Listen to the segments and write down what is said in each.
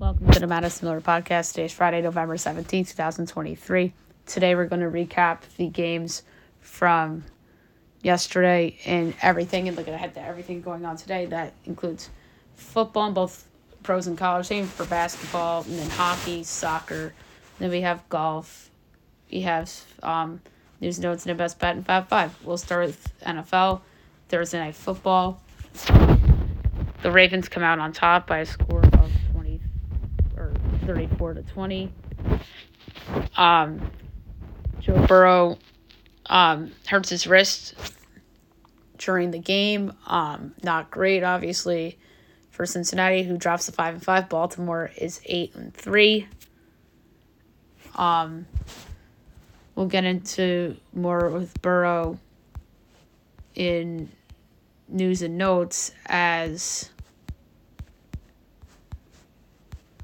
Welcome to the Madison Miller Podcast. Today is Friday, November 17th, 2023. Today we're going to recap the games from yesterday and everything and looking ahead to everything going on today. That includes football in both pros and college, same for basketball, and then hockey, soccer. Then we have golf. We have um, news notes and a best bet in 5 5. We'll start with NFL, Thursday night football. The Ravens come out on top by a score of 20 or 34 to 20. Um, Joe Burrow um, hurts his wrist during the game. Um, not great, obviously, for Cincinnati, who drops the five and five. Baltimore is eight and three. Um, we'll get into more with Burrow in news and notes as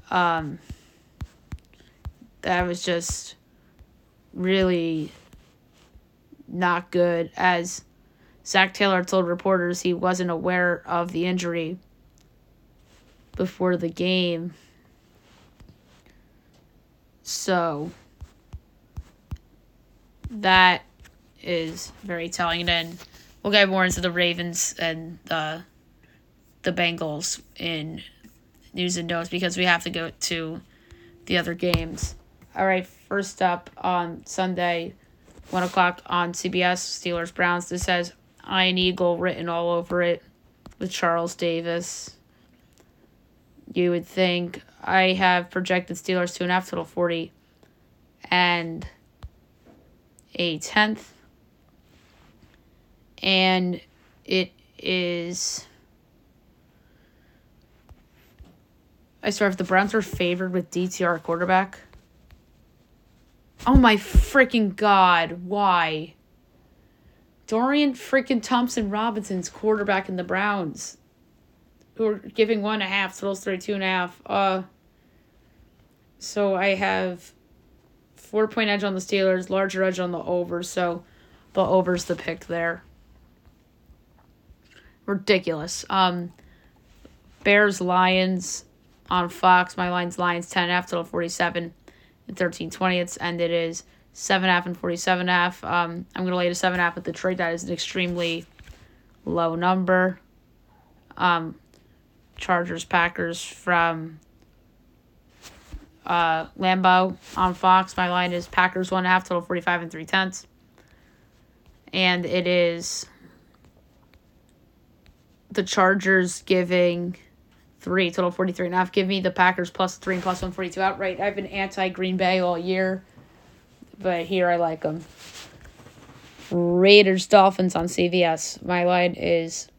um that was just really not good as Zac Taylor told reporters he wasn't aware of the injury before the game. So that is very telling. And then we'll get more into the Ravens and the the Bengals in news and notes because we have to go to the other games. All right, first up on Sunday, one o'clock on CBS, Steelers Browns. This has Ian Eagle written all over it with Charles Davis. You would think I have projected Steelers to an half total forty and a tenth and it is. I swear, if the Browns are favored with DTR quarterback. Oh my freaking god! Why? Dorian freaking Thompson Robinson's quarterback in the Browns. Who are giving one and a half, totals thirty two and a half. Uh. So I have four point edge on the Steelers, larger edge on the over. So the over's the pick there ridiculous. Um, Bears Lions on Fox. My line's Lions 10 half total 47 and 13 20ths, and it is 7 half and 47 half. Um, I'm to lay to 7 half with Detroit. That is an extremely low number. Um, Chargers Packers from uh, Lambeau on Fox. My line is Packers 1 half total 45 and 3 tenths. And it is the Chargers giving three, total 43 and a half. Give me the Packers plus three and plus 142 outright. I've been anti Green Bay all year, but here I like them. Raiders Dolphins on CBS. My line is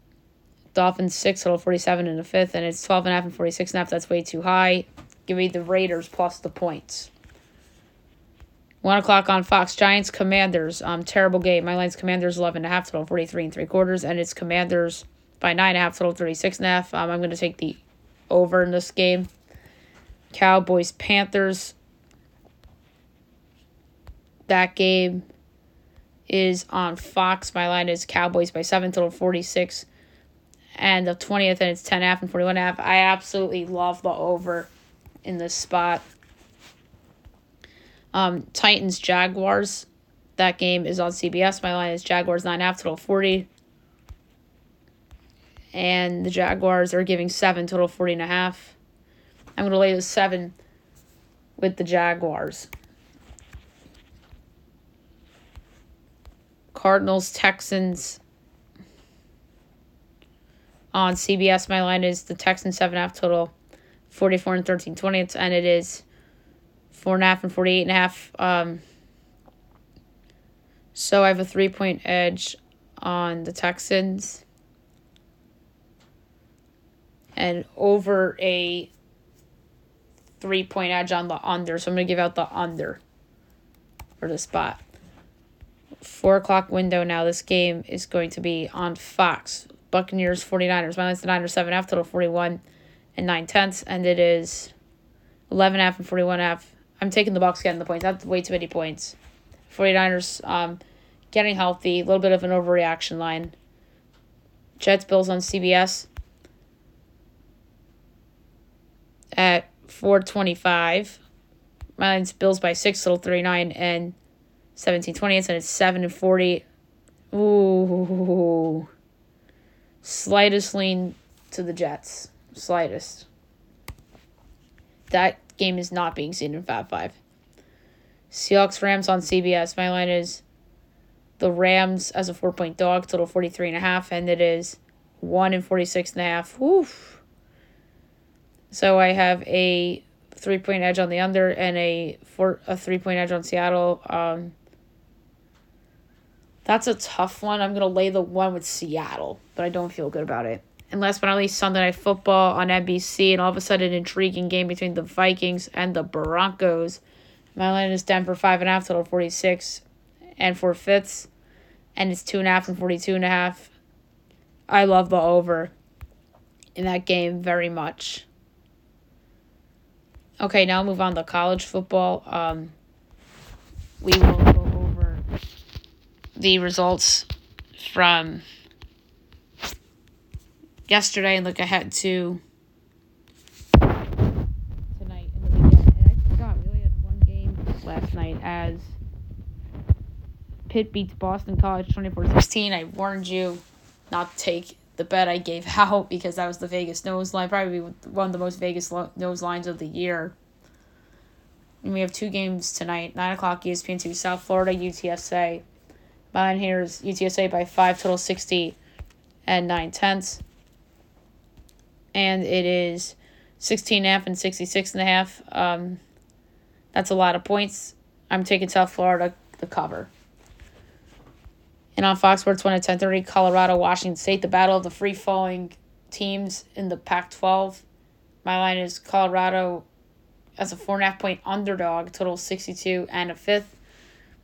Dolphins 6, total 47 in the fifth, and it's 12 and a half and 46 and a half. That's way too high. Give me the Raiders plus the points. One o'clock on Fox. Giants Commanders. Um, terrible game. My line's Commanders 11 and a half, total 43 and three quarters, and it's Commanders by nine and a half, total 36 and half. Um, I'm going to take the over in this game. Cowboys Panthers. That game is on Fox. My line is Cowboys by seven, total 46. And the 20th, and it's 10 and half and 41 and half. I absolutely love the over in this spot. Um, Titans Jaguars. That game is on CBS. My line is Jaguars 9 half, total 40 and the Jaguars are giving seven, total 40 and a half. I'm going to lay the seven with the Jaguars. Cardinals, Texans on CBS. My line is the Texans seven half total, forty four and thirteen twentieths, and it is four and a half and forty eight and a half. Um, so I have a three point edge on the Texans and over a three point edge on the under. So I'm going to give out the under for the spot. Four o'clock window now. This game is going to be on Fox. Buccaneers 49ers. Minus the Niners 7 half, total 41 and 9 tenths. And it is 11 half and 41 half. I'm taking the Bucks getting the points. That's way too many points. 49ers um, getting healthy. A little bit of an overreaction line. Jets Bills on CBS at 425. My line's Bills by six, total 39 and 17 20. And it's 7 and 40. Ooh. Slightest lean to the Jets. Slightest. That game is not being seen in Fab 5. Seahawks Rams on CBS. My line is the Rams as a four point dog, total 43 and a half, and it is 1 and 46 and a half. Woof. So I have a three point edge on the under and a four a three point edge on Seattle. Um, that's a tough one. I'm gonna lay the one with Seattle, but I don't feel good about it. And last but not least, Sunday Night Football on NBC, and all of a sudden, an intriguing game between the Vikings and the Broncos. My line is Denver five and a half, total forty six, and four fifths, and it's two and a half and forty two and a half. I love the over in that game very much. Okay, now move on to college football. Um, we will go over the results from yesterday and look ahead to tonight and the weekend. And I forgot, we only had one game last night as Pitt beats Boston College 24 16. I warned you not to take the bet I gave out because that was the Vegas knows line, probably one of the most Vegas lo- knows lines of the year. And we have two games tonight, 9 o'clock ESPN 2, South Florida, UTSA. Mine here is UTSA by 5, total 60 and 9 tenths. And it is 16 and a half and 66 and a half. Um, that's a lot of points. I'm taking South Florida the cover. And on Fox Sports 1 at 10:30, Colorado, Washington State, the battle of the free-falling teams in the Pac-12. My line is Colorado as a four and a half point underdog, total 62 and a fifth.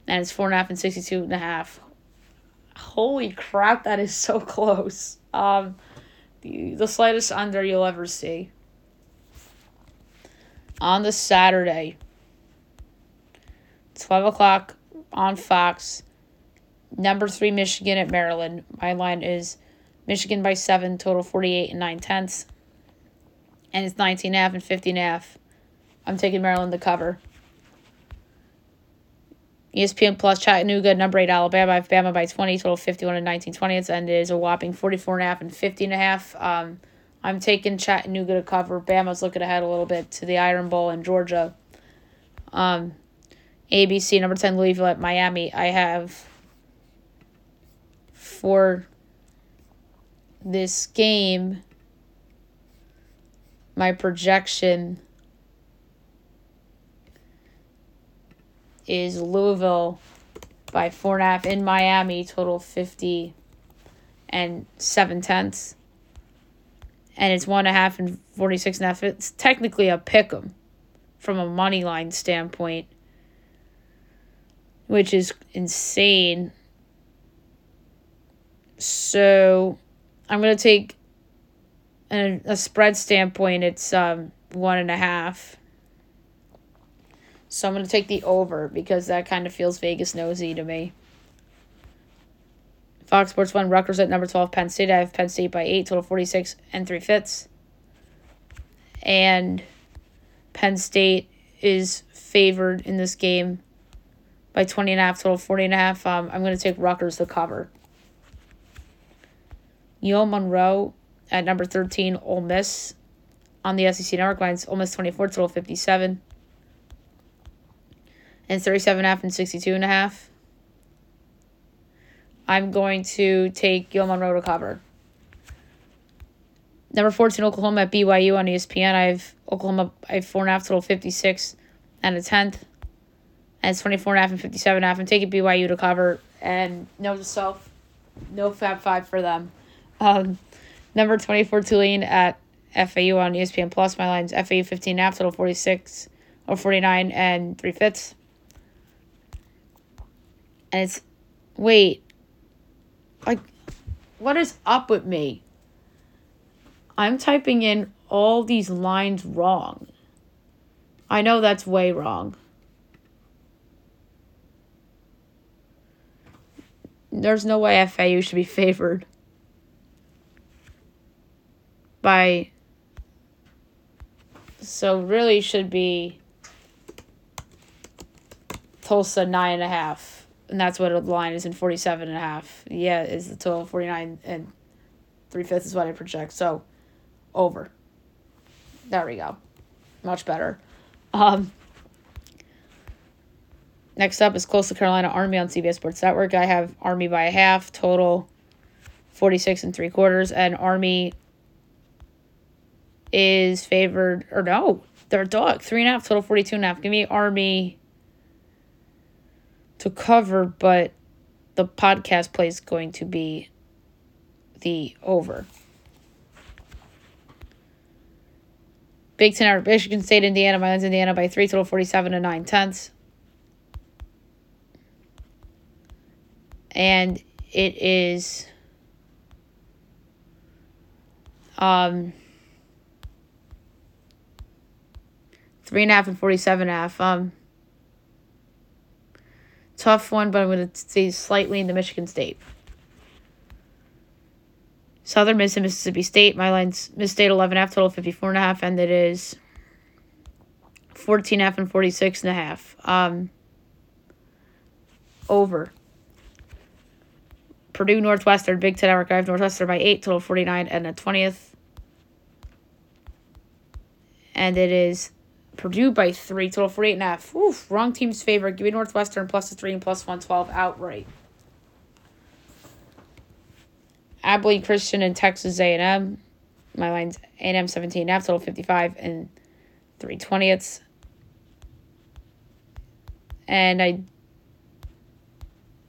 And it's four and a half and 62 and a half. Holy crap, that is so close. Um, the, the slightest under you'll ever see. On the Saturday, 12 o'clock on Fox, Number three, Michigan at Maryland. My line is Michigan by seven, total 48 and nine tenths. And it's 19 and a half and 50 and a half. I'm taking Maryland to cover. ESPN Plus Chattanooga, number eight, Alabama. I have Bama by 20, total 51 and 19 20ths, and it is a whopping 44 and a half and 50 and a half. Um, I'm taking Chattanooga to cover. Bama's looking ahead a little bit to the Iron Bowl in Georgia. Um, ABC, number 10, Louisville at Miami. I have for this game, my projection is Louisville by four and a half in Miami, total 50 and seven tenths. And it's one and a half and 46 and a half. It's technically a pick 'em from a money line standpoint, which is insane. So I'm going to take a, a spread standpoint, it's um, one and a half. So I'm going to take the over because that kind of feels Vegas nosy to me. Fox Sports 1, Rutgers at number 12, Penn State. I have Penn State by 8, total 46 and 3 fifths. And Penn State is favored in this game by 20 and a half, total 40 and a half. Um, I'm going to take Rutgers to cover. UL Monroe at number 13, Ole Miss on the SEC Network lines, Ole Miss 24, total 57. And 37 and a half and 62 and a half. I'm going to take UL Monroe to cover. Number 14, Oklahoma at BYU on ESPN. I have Oklahoma, I have 4.5, total 56 and a 10th. And it's 24 and a half and 57 and a half. I'm taking BYU to cover. And note to self, no Fab 5 for them. Um, number 24, Tulane at FAU on ESPN Plus. My line's FAU 15 half, total 46 or 49 and 3 fifths. And it's, wait, like, what is up with me? I'm typing in all these lines wrong. I know that's way wrong. There's no way FAU should be favored. By So really should be Tulsa nine and a half. And that's what the line is in 47 and a half. Yeah, is the total 49 and three fifths is what I project. So over. There we go. Much better. Um, next up is Coastal Carolina Army on CBS Sports Network. I have Army by a half, total 46 and three quarters, and Army is favored, or no, they're a dog, three and a half, total 42 and a half. Give me Army to cover, but the podcast play is going to be the over. Big Ten, Michigan State, Indiana, Milan's Indiana by three, total 47 and nine tenths. And it is um three and a half and 47 and a half. Um, tough one, but I'm going to say slightly into Michigan State. Southern Miss and Mississippi State. My line's Miss State 11 half, total 54 and a half, and it is 14 half and 46 and a half. Um, over. Purdue Northwestern, Big Ten Archive, Northwestern by 8, total 49 and a 20th. And it is Purdue by 3, total 48 and a half. Oof, wrong team's favorite. Give me Northwestern plus 3 and plus 112 outright. Abilene Christian and Texas A&M. My line's A&M 17 half, total 55 and 3 twentieths. And I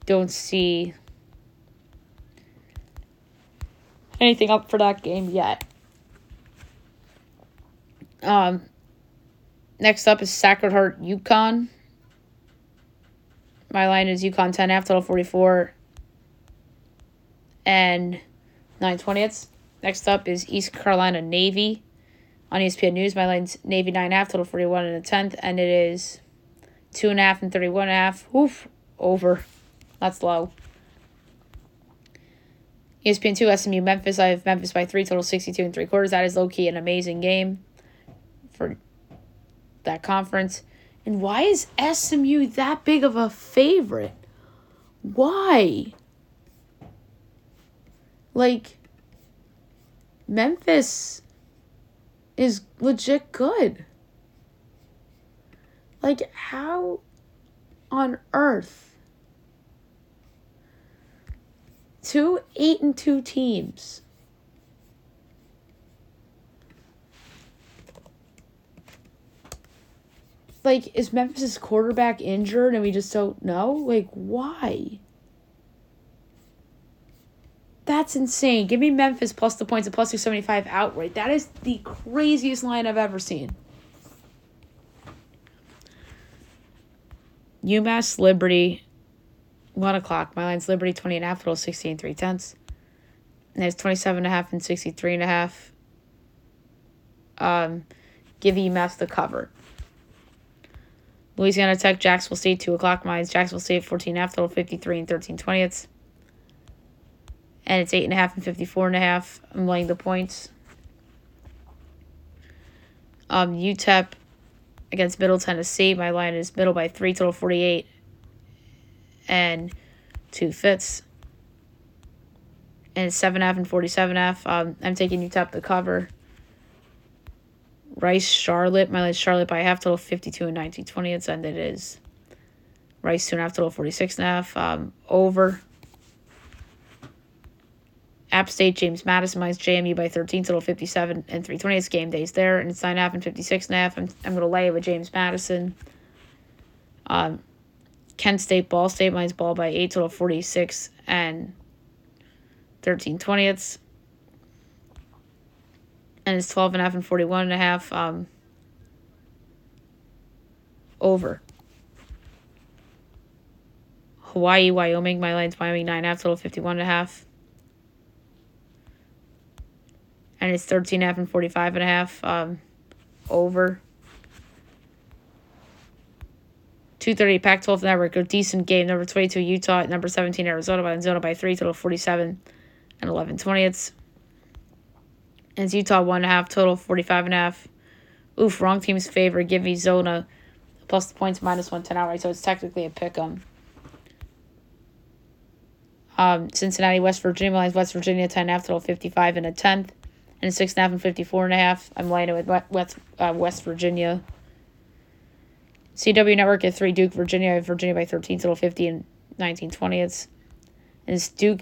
don't see anything up for that game yet. Um, next up is Sacred Heart UConn. My line is UConn 10 half, total 44 and 9 twentieths. Next up is East Carolina Navy on ESPN News. My line's Navy 9 half, total 41 and a tenth, and it is 2.5 and and 31 and a half. Oof, over. That's low. ESPN 2, SMU Memphis. I have Memphis by 3, total 62 and 3 quarters. That is low key an amazing game for that conference. And why is SMU that big of a favorite? Why? Like, Memphis is legit good. Like, how on earth? Two eight and two teams. Like, is Memphis' quarterback injured and we just don't know? Like, why? That's insane. Give me Memphis plus the points at plus 275 outright. That is the craziest line I've ever seen. UMass Liberty, 1 o'clock. My line's Liberty 20 and a half, total 60 and 3 tenths. And it's 27 and a half and 63 and a half. Um, give UMass the cover. Louisiana Tech, Jacksonville State, 2 o'clock. Mine's Jacksonville State, 14 and a half, total 53 and 13 twentieths and it's eight and a half and fifty four and a half. I'm laying the points. Um, UTEP against Middle Tennessee. My line is middle by three, total forty eight, and two fifths. And it's seven half and forty seven half. Um, I'm taking UTEP the cover. Rice Charlotte. My is Charlotte by half, total fifty two and nineteen twentieths, and it is Rice two and a half, total forty six and a half. Um, over. App State, James Madison minus JMU by 13, total 57 and 320. It's game days there, and it's 9.5 and 56 and a half. I'm, I'm going to lay it with James Madison. Um, Kent State, Ball State minus ball by 8, total 46 and 13 twentieths. And it's 12 and a half and 41 and a half. Um, over. Hawaii, Wyoming, my line's Wyoming 9 half, total 51 and a half. and it's 13 half and 45 and a half um, over 230 Pac 12 network a decent game number 22 Utah number 17 Arizona by Arizona by 3 total 47 and 11 20ths it's Utah one and a half total 45 and a half Oof, wrong team's favor. Give me Zona plus the points minus 110 outright, so it's technically a pick 'em. Um, Cincinnati, West Virginia lines, West Virginia 10 half total 55 and a tenth, and a six and a half and 54 and a half. I'm laying it with West, uh, West Virginia. CW Network at 3, Duke, Virginia, Virginia by 13, total 50 and 19 20ths. And it's Duke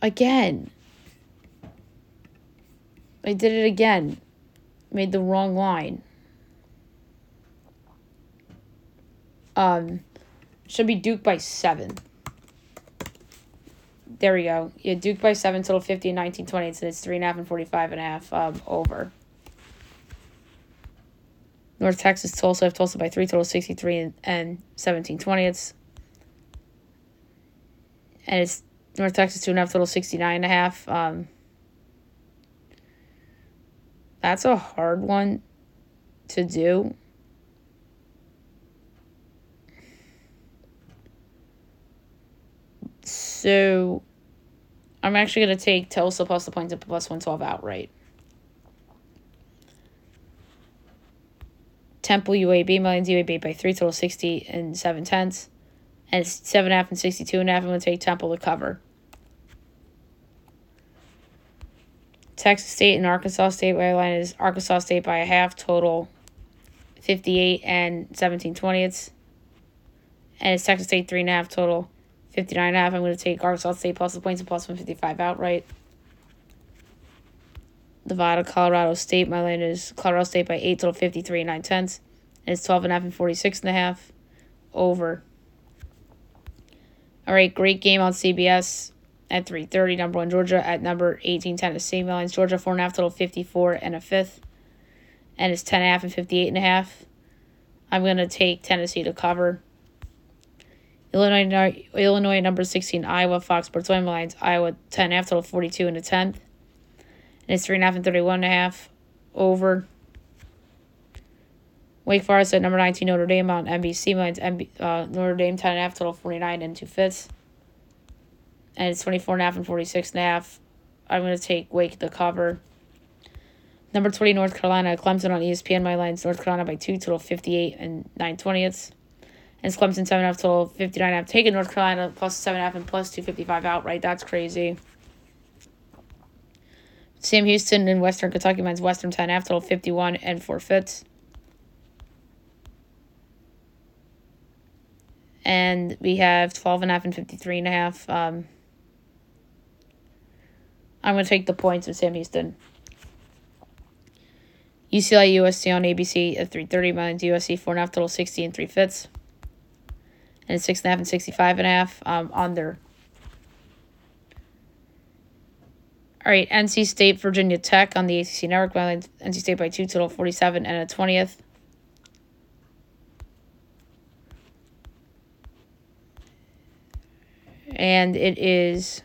again. I did it again. Made the wrong line. Um, should be Duke by seven. There we go. Yeah, Duke by seven, total 50 and 19 20. So it's three and a half and 45 and a half um, over. North Texas, Tulsa, I have Tulsa by three, total 63 and, and 17 20ths. And it's North Texas, two and a half, total 69 and a half. Um, that's a hard one to do. So I'm actually going to take Tulsa plus the points at plus 112 outright. Temple UAB, Millions UAB by 3, total 60 and 7 tenths. And it's 7.5 and 62 and a half. I'm going to take Temple to cover. Texas State and Arkansas State, my line is Arkansas State by a half, total 58 and 17 20ths. And it's Texas State 3.5, total 59 and a half. I'm going to take Arkansas State plus the points and plus 155 outright. Nevada, Colorado State. My line is Colorado State by 8, total 53 and 9 tenths. And it's 12 and a half and 46 and a half. Over. All right, great game on CBS at 3.30. Number one, Georgia at number 18, Tennessee. Line's Georgia, 4.5, total 54 and a fifth. And it's 10 and a half and 58 and a half. I'm going to take Tennessee to cover. Illinois, Illinois number 16, Iowa, Fox Sports 1 lines, Iowa 10 half, total 42 and a 10th. And it's 3.5 and 31 and a half over. Wake Forest at number 19, Notre Dame on NBC lines, MB, uh, Notre Dame 10 and a half, total 49 and 2 fifths. And it's 24 and a half and 46 and a half. I'm going to take Wake the cover. Number 20, North Carolina, Clemson on ESPN. My lines, North Carolina by 2, total 58 and 9 20ths. And it's Clemson 7.5 total 59 I've taken North Carolina plus 7.5 and plus 255 outright. That's crazy. Sam Houston in Western Kentucky mine's Western 10 half total 51 and 4 fifths. And we have 12 and a half and 53 and a half. Um, I'm going to take the points with Sam Houston. UCLA USC on ABC at 3.30. Mine's USC 4.5 total 60 and 3 fifths and six and a half and sixty-five and a half um, under. All right, NC State, Virginia Tech on the ACC network. NC State by two, total forty-seven and a twentieth. And it is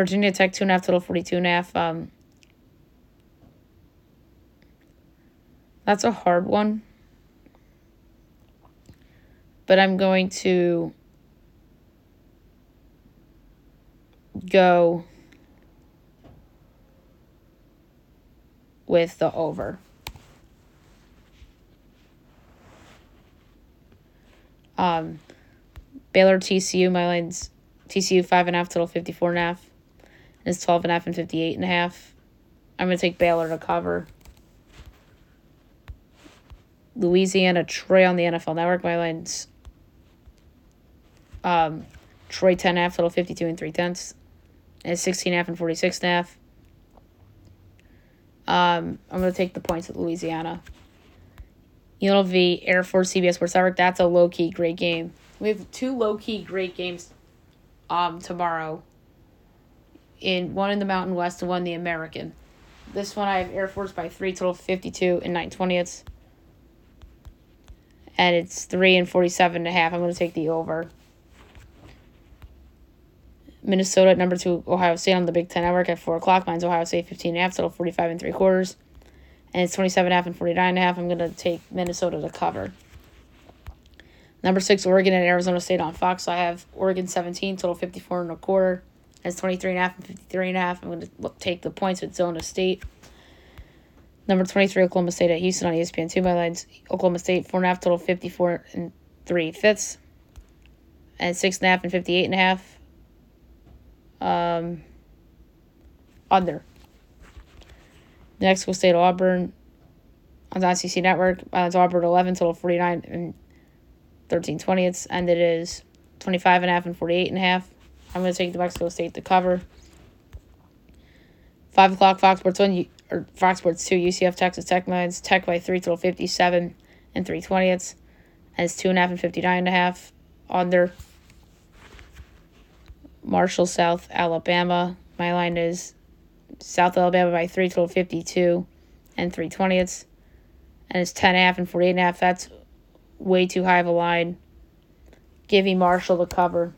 Virginia Tech two and a half, total forty-two and a half. Um, that's a hard one but I'm going to go with the over. Um, Baylor TCU, my line's TCU five and a half, total fifty four and a half. And it's twelve and a half and fifty eight and a half. I'm gonna take Baylor to cover. Louisiana Troy on the NFL Network. My line's um, Troy 10 half, total 52 and 3 tenths. And 16 half and 46 and a half. Um, I'm going to take the points at Louisiana. UNLV Air Force CBS Sports Network. That's a low key great game. We have two low key great games um, tomorrow. In one in the Mountain West and one in the American. This one I have Air Force by three, total 52 and 9 twentieths. And it's three and 47 and a half. I'm to take the over. Minnesota at number two, Ohio State on the Big Ten Network at 4 o'clock. Mine's Ohio State 15 and a half, total 45 and 3 quarters. And it's 27 and a half and 49 and a half. I'm to take Minnesota to cover. Number six, Oregon and Arizona State on Fox. So I have Oregon 17, total 54 and a quarter. As 23 and a half and 53 and a half. I'm going to take the points with Zona State. Number 23, Oklahoma State at Houston on ESPN 2 by lines. Oklahoma State, 4.5 total, 54 and 3 fifths. And 6.5 and 58 and a half. Um, under. New Mexico State, Auburn on the SEC Network. Uh, it's Auburn 11, total 49 and 13 twentieths. And it is 25 and a half and 48 and a half. I'm going to take the Mexico State to cover. 5 o'clock, Fox Sports 1, or Fox Sports 2, UCF, Texas Tech lines. Tech by 3, total 57 and 3 twentieths. And it's 2.5 and 59 and a half. Under. Marshall, South Alabama. My line is South Alabama by 3, total 52 and 3 twentieths. And it's 10 and a half and 48 and a half. That's way too high of a line. Giving Marshall the cover.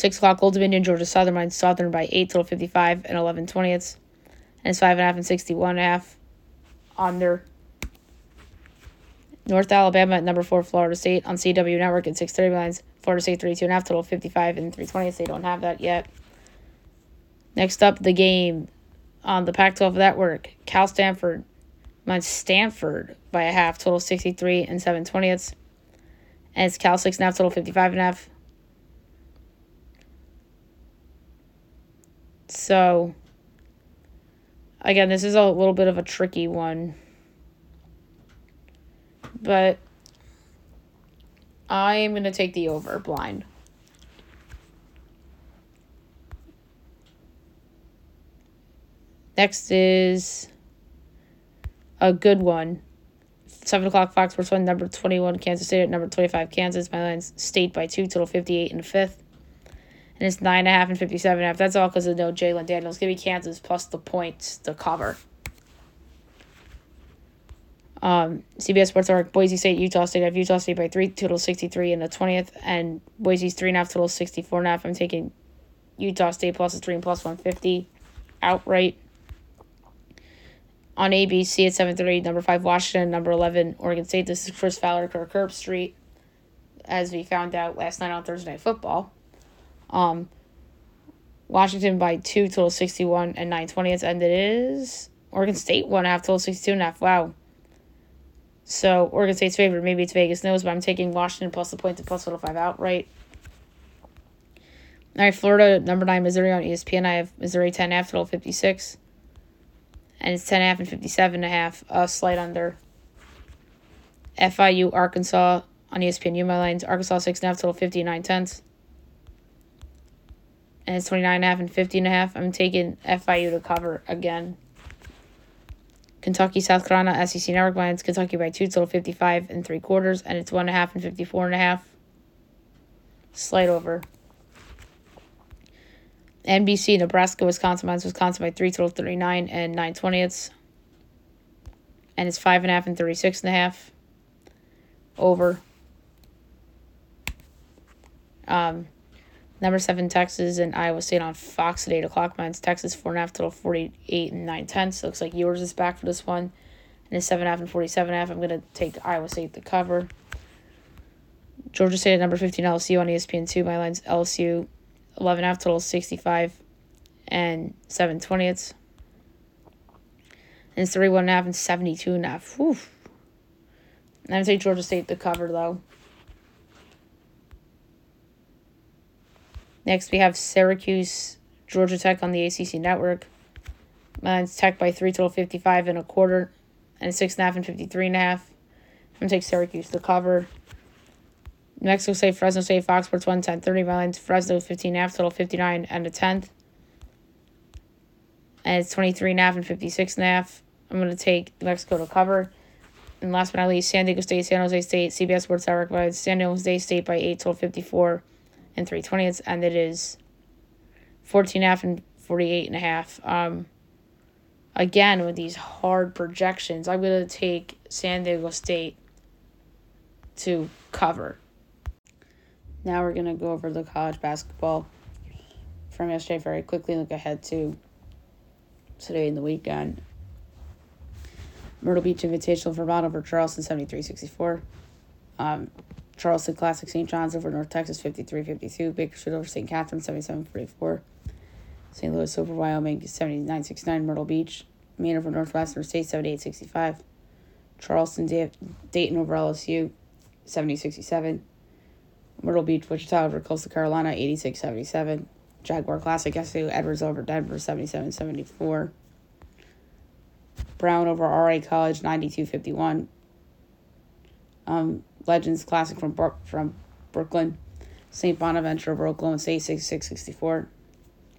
6 o'clock, Old Dominion, Georgia Southern Mines, Southern by 8, total 55 and 11 twentieths. And it's 5.5 and 61 and a half. Under. North Alabama at number 4, Florida State on CW Network at 6.30 lines. Florida State 32 and a half, total 55 and 3 twentieths. They don't have that yet. Next up, the game on the Pac 12 network. Cal Stanford. Mine's Stanford by a half, total 63 and 7 twentieths. And it's Cal 6 and a half, total 55 and a half. So, again, this is a little bit of a tricky one. But I am going to take the over blind. Next is a good one. 7 o'clock Fox Sports 1, number 21, Kansas State at number 25, Kansas. My line's state by 2, total 58 and a fifth. And it's 9.5 and 57 and a half. That's all because of no Jalon Daniels. Give me Kansas plus the points to cover. Um, CBS Sports Network, Boise State, Utah State. I have Utah State by 3, total 63 and the 20th. And Boise's 3.5, total 64 and a half. I'm taking Utah State plus a 3 and plus 150 outright on ABC at 7.30, number 5, Washington, number 11, Oregon State. This is Chris Fowler, Kirk Herbstreit, as we found out last night on Thursday Night Football. Um, Washington by 2, total 61 and 9 20ths, and it is Oregon State 1 half, total 62 and a half. Wow. So, Oregon State's favorite. Maybe it's Vegas knows, but I'm taking Washington plus the points and plus total 5 outright. All right, Florida, number 9, Missouri on ESPN. I have Missouri 10 half, total 56 and it's 10 and a half and 57 and a half, a slight under. FIU, Arkansas on ESPN my lines. Arkansas 6 and a half, total 59 tenths. And it's 29 and a half and 50 and a half. I'm taking FIU to cover again. Kentucky, South Carolina, SEC Network lines. Kentucky by 2, total 55 and 3 quarters. And it's one and a half 54 and a half. Slight over. NBC, Nebraska, Wisconsin, minus Wisconsin by three, total 39 and 9 twentieths. And it's five and a half and 36 and a half. Over. Um, number seven, Texas and Iowa State on Fox at 8 o'clock. Mine's Texas, four and a half, total 48 and 9 tenths. Looks like Ewers is back for this one. And it's seven and a half and 47 and a half. I'm going to take Iowa State to cover. Georgia State at number 15, LSU on ESPN2. My line's LSU 11 half total 65 and 7 twentieths. And it's 31 and a half and 72 and a half. Whew. I'm going to take Georgia State to cover, though. Next, we have Syracuse, Georgia Tech on the ACC network. Mine's Tech by 3 total 55 and a quarter. And six and a half and a 53 and a half. I'm going to take Syracuse to cover. Mexico State, Fresno State, Fox Sports 1, 10, 30 lines. Fresno 15 half, total 59 and a 10th. And it's 23 and a half and 56 and a half. I'm going to take Mexico to cover. And last but not least, San Diego State, San Jose State, CBS Sports Network by San Jose State by 8, total 54 and 3 twentieths. And it is 14 a half and 48 and a half. Um, again, with these hard projections, I'm going to take San Diego State to cover. Now we're going to go over the college basketball from yesterday very quickly look ahead to today in the weekend. Myrtle Beach Invitational Vermont over Charleston 73 64. Um, Charleston Classic St. John's over North Texas 53 52. Bakersfield over St. Katherine 77 44. St. Louis over Wyoming 79 69. Myrtle Beach. Maine over Northwestern State 78 65. Charleston Dayton over LSU 70 67. Myrtle Beach Wichita over Coastal Carolina 86 77. Jaguar Classic SU Edwards over Denver 77 74. Brown over RA College 92 51. Um, Legends Classic from from Brooklyn. St. Bonaventure over Oklahoma State 66 64.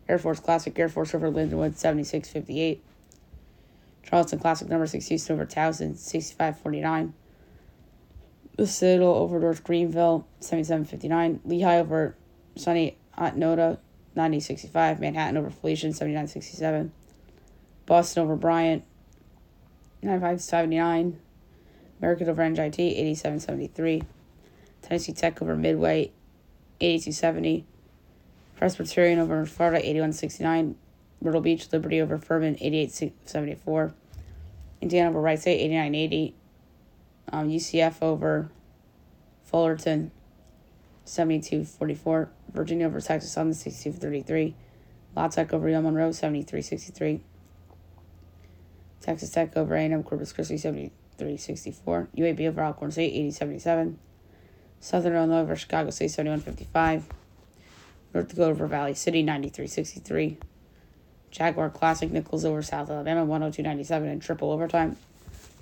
Air Force Classic Air Force over Lindenwood 76 58. Charleston Classic number 6 Houston over Towson 65 49. The Citadel over North Greenville 77 59. Lehigh over Sunny Noda 90 65. Manhattan over Felician 79 67. Boston over Bryant 95 79. American over NJT 87 73. Tennessee Tech over Midway 82 70. Presbyterian over Florida 81 69. Myrtle Beach Liberty over Furman 88 Indiana over Wright State 89 Um, UCF over Fullerton 72 44. Virginia over Texas Southern 62 33. La Tech over UL Monroe 73 Texas Tech over A&M Corpus Christi 73 64. UAB over Alcorn State 80 77. Southern Illinois over Chicago State 71 55. North Dakota over Valley City 93 63. Jaguar Classic Nicholls over South Alabama 102 97 in triple overtime.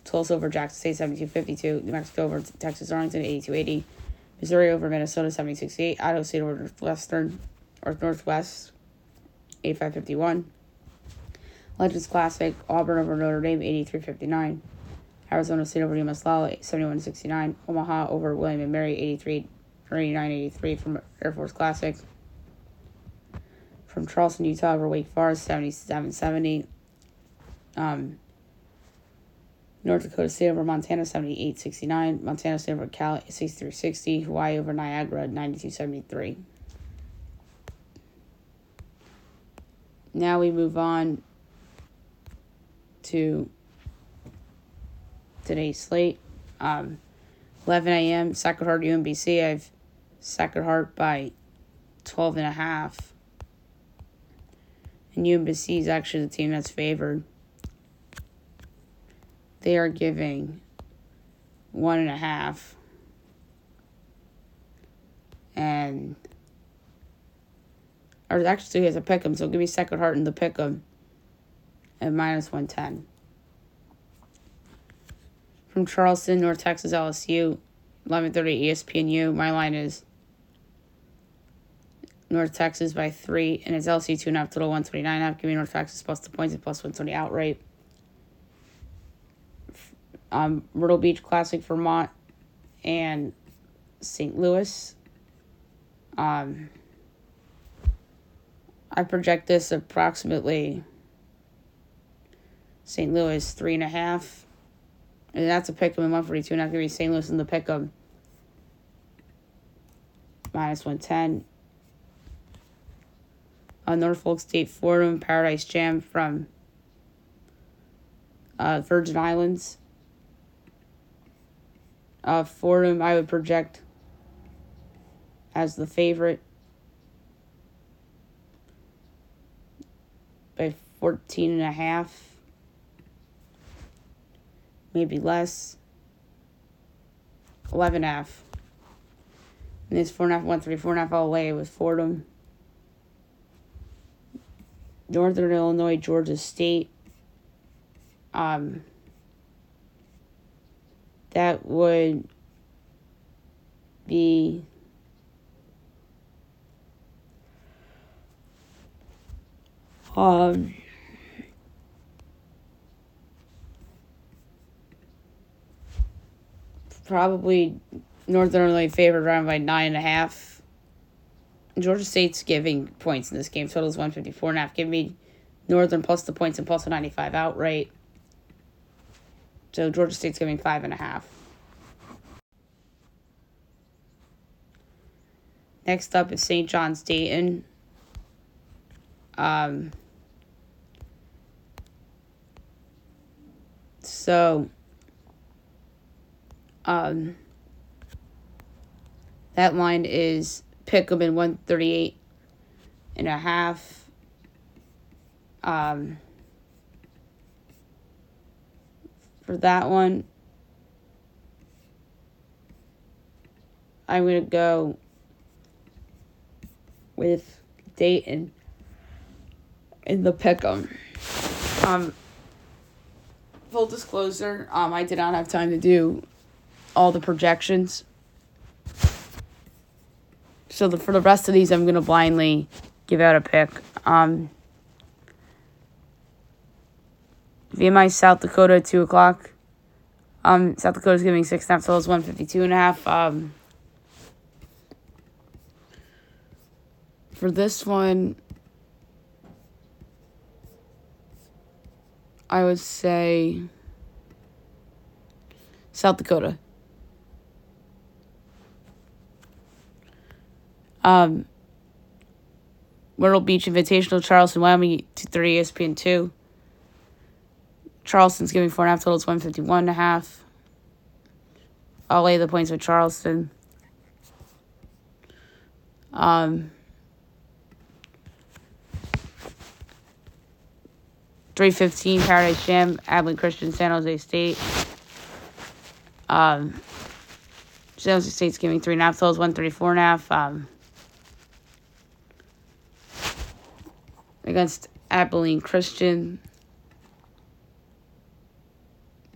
Tulsa over Jackson State 72 52. New Mexico over Texas Arlington 82 80. Missouri over Minnesota 70 68. Idaho State over Northwestern or Northwest 85 51. Legends Classic, Auburn over Notre Dame, 83-59. Arizona State over Lowell, 71-69. Omaha over William and Mary, 83 89-83 from Air Force Classic. From Charleston, Utah over Wake Forest, 77-70. Um, North Dakota State over Montana, 78-69. Montana State over Cal, 63-60. Hawaii over Niagara, 92-73. Now we move on to today's slate. Um, 11 a.m. Sacred Heart UMBC. I have Sacred Heart by 12 and a half. And UMBC is actually the team that's favored. They are giving one and a half. And or actually has a pick 'em, so give me Sacred Heart in the pick 'em at minus 110. From Charleston, North Texas, LSU, 1130 ESPNU. My line is North Texas by three, and it's LSU two and a half total 129 half. Give me North Texas plus the points and plus 120 outright. Um, Myrtle Beach Classic, Vermont, and St. Louis. Um, I project this approximately St. Louis three and a half. And that's a pick 'em in 142. Not going to be St. Louis in the pick 'em. Minus 110. Uh, Norfolk State Fordham Paradise Jam from uh, Virgin Islands. Uh, Fordham, I would project as the favorite by 14 and a half maybe less. 11 half. And this 4 and a half, 1 3, 4 and a half all away with Fordham. Northern Illinois, Georgia State. Um, that would be um probably Northern Illinois favored around by nine and a half. Georgia State's giving points in this game. Total is 154 and a half. Give me Northern plus the points and plus a 95 outright. So Georgia State's giving five and a half. Next up is St. John's Dayton. Um, so um, That line is Pick'em in 138 and a half. Um, for that one, I'm going to go with Dayton in the Pick'em. Um, full disclosure, um, I did not have time to do all the projections. So the, for the rest of these, I'm gonna blindly give out a pick. Um, VMI South Dakota at two o'clock. Um, South Dakota's giving six totals, one fifty two and a half. Um, for this one, I would say South Dakota. Um, Myrtle Beach Invitational, Charleston, Wyoming, 230 ESPN 2. Charleston's giving four and a half totals, 151 and a half. I'll lay the points with Charleston. Um, 315 Paradise Jam, Abilene Christian, San Jose State. Um, San Jose State's giving three and a half totals, 134 and. Um, against Abilene Christian.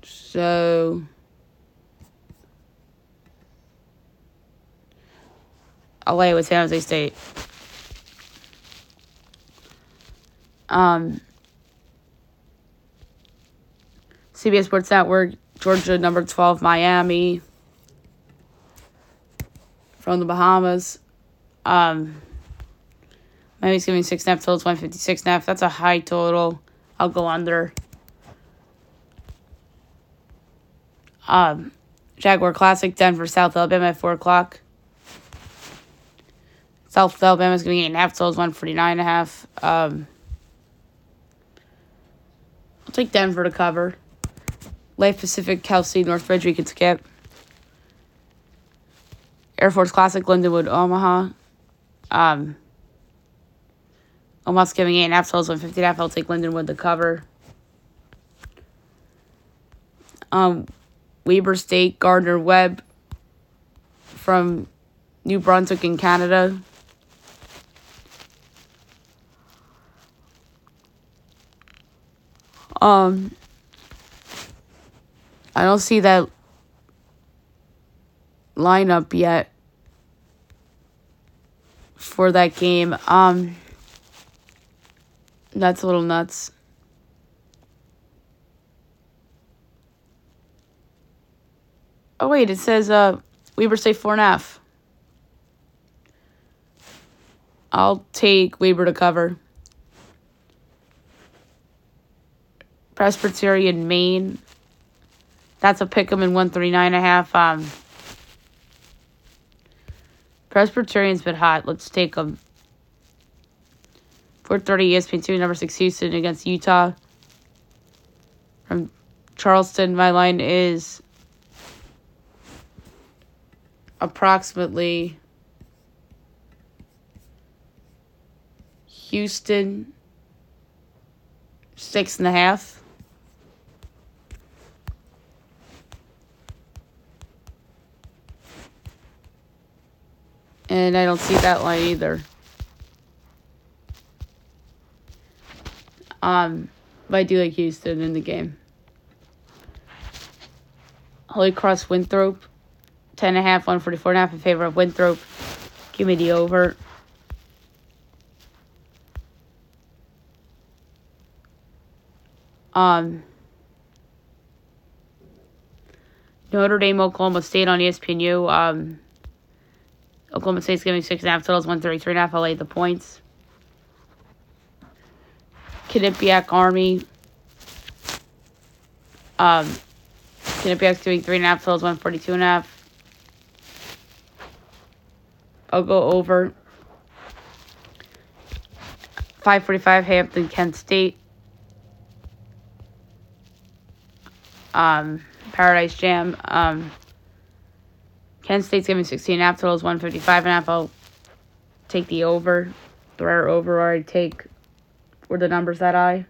So it with San Jose State. Um, CBS Sports Network, Georgia number 12, Miami from the Bahamas. Um, Miami's giving six and a half totals, 156 and a half. That's a high total. I'll go under. Um, Jaguar Classic, Denver, South Alabama at 4 o'clock. South Alabama's eight and a half totals, 149 and a half. Um, I'll take Denver to cover. Life Pacific, Kelsey, Northbridge, we can skip. Air Force Classic, Lindenwood, Omaha. Um, Omaha's giving eight and a half totals, 150 and a half. I'll take Lindenwood to cover. Um, Weber State, Gardner Webb from New Brunswick in Canada. Um, I don't see that lineup yet for that game. Um, that's a little nuts. Oh wait, it says uh Weber State four and a half. I'll take Weber to cover. Presbyterian, Maine. That's a pick 'em in 139 and a half. Um, Presbyterian's been hot. Let's take them. 430 ESPN 2, number 6 Houston against Utah. From Charleston, my line is approximately Houston six and a half. And I don't see that line either. Um, but I do like Houston in the game. Holy Cross Winthrop, 10 and a half, 144 and a half in favor of Winthrop. Give me the over. Um, Notre Dame, Oklahoma State on ESPNU. Um, Oklahoma State's giving six and a half totals, one thirty three and a half. I'll lay the points. Quinnipiac Army. Um, Quinnipiac's doing three and a half totals, forty two and a half. I'll go over. 545 Hampton, Kent State. Um, Paradise Jam. Um, Kent State's giving 16 and a half. Total is 155 and a half. I'll take the over. The rare over I take were the numbers that I.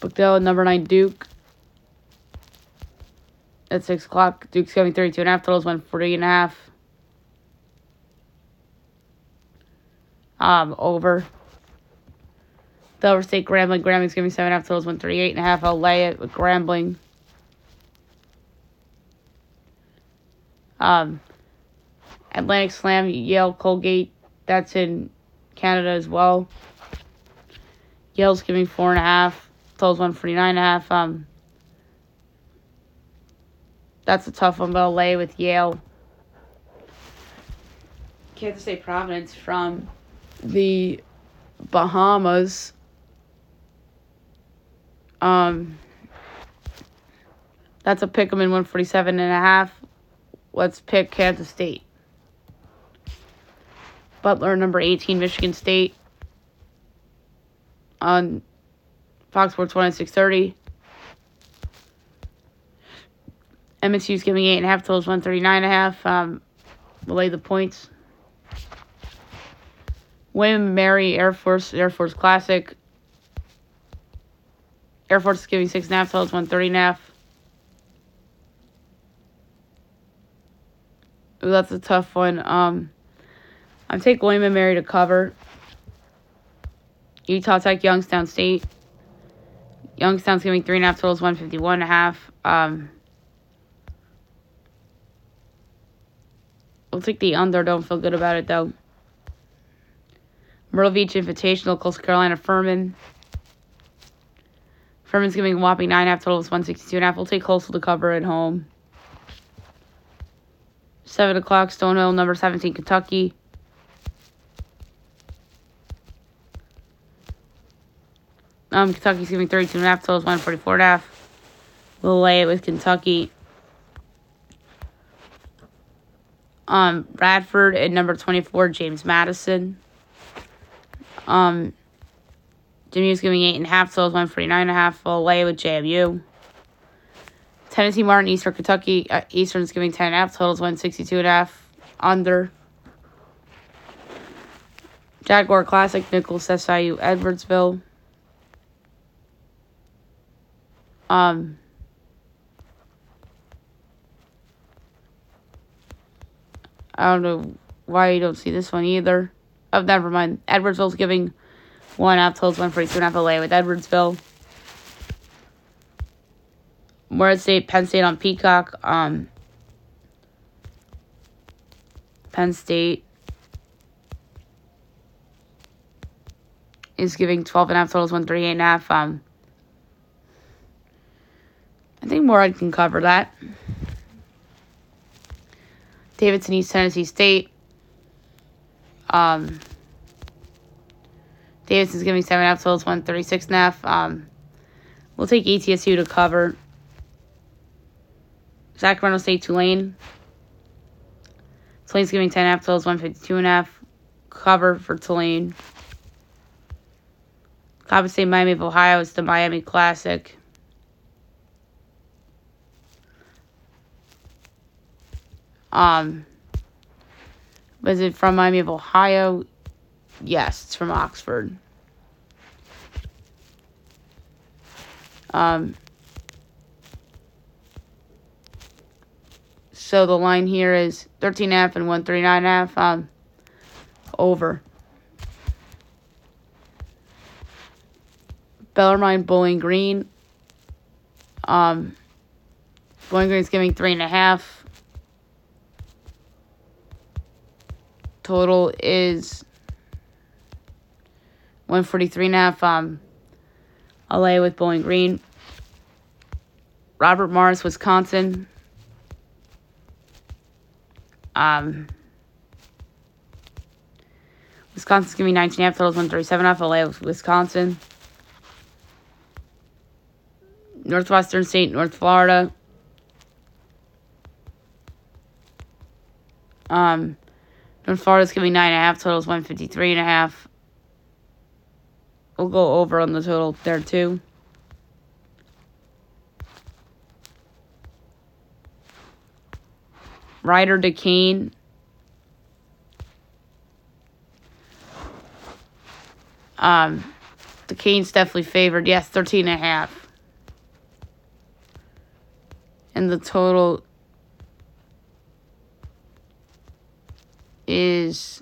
Brookdale, number 9, Duke. At 6 o'clock, Duke's giving 32 and a half. Total is 140 and a half. Um, over. Delaware State Grambling. Grambling's giving 7 and a half. Total is 138 and a half. I'll lay it with Grambling. Um, Atlantic Slam, Yale, Colgate. That's in Canada as well. Yale's giving four and a half. Total's one forty nine and a half. Um, that's a tough one, but I'll lay with Yale. Kansas State Providence from the Bahamas. Um, that's a pick 'em in 147 and a half. Let's pick Kansas State. Butler, number 18, Michigan State. On Fox Sports 1 at 630. MSU's giving 8.5, totals 139.5. Um, we'll lay the points. William Mary Air Force, Air Force Classic. Air Force is giving 6.5, totals 130.5. Ooh, that's a tough one. Um, I'm taking William and Mary to cover. Utah Tech, Youngstown State. Youngstown's giving three and a half totals, one fifty one and a half. Um, we'll take the under. Don't feel good about it though. Myrtle Beach Invitational, Coastal Carolina, Furman. Furman's giving a whopping nine and a half totals, one sixty two and a half. We'll take Coastal to cover at home. Seven o'clock, Stonehill, number seventeen, Kentucky. Um, Kentucky's giving 32 and a half totals, 144 and a half. We'll lay it with Kentucky. Um, Radford at number 24, James Madison. Um, JMU's giving 8 and a half totals, 149 and a half. We'll lay it with JMU. Tennessee Martin, Eastern Kentucky. Uh, Eastern's giving 10 and a half totals, 162 and a half. Under. Jaguar Classic, Nicholls, SIU, Edwardsville. Um, I don't know why you don't see this one either. Oh, never mind. Edwardsville's giving one out totals one forty two and half LA with Edwardsville. Morehead State, Penn State on Peacock. Um, Penn State is giving 12 and a half totals, 138 and a half. Um, I think Morehead can cover that. Davidson East Tennessee State. Um, Davidson's giving seven and a half totals, one thirty six and a half. Um, we'll take ETSU to cover. Sacramento State Tulane. Tulane's giving ten and a half totals, one fifty two and a half. Cover for Tulane. Coppin State Miami of Ohio is the Miami Classic. Um, was it from Miami of Ohio? Yes, it's from Oxford. Um, so the line here is 13 and a half and 139 half. Um, over. Bellarmine Bowling Green. Um, Bowling Green's giving three and a half. Total is 143 and a half. Um, LA with Bowling Green. Robert Morris, Wisconsin. Um, Wisconsin's giving 19 and a half. Totals 137 half. LA with Wisconsin. Northwestern State, North Florida. Um, North Florida's giving nine and a half. Totals one fifty three and a half. We'll go over on the total there too. Rider Duquesne. Um, Duquesne's definitely favored. Yes, 13 and a half. And the total is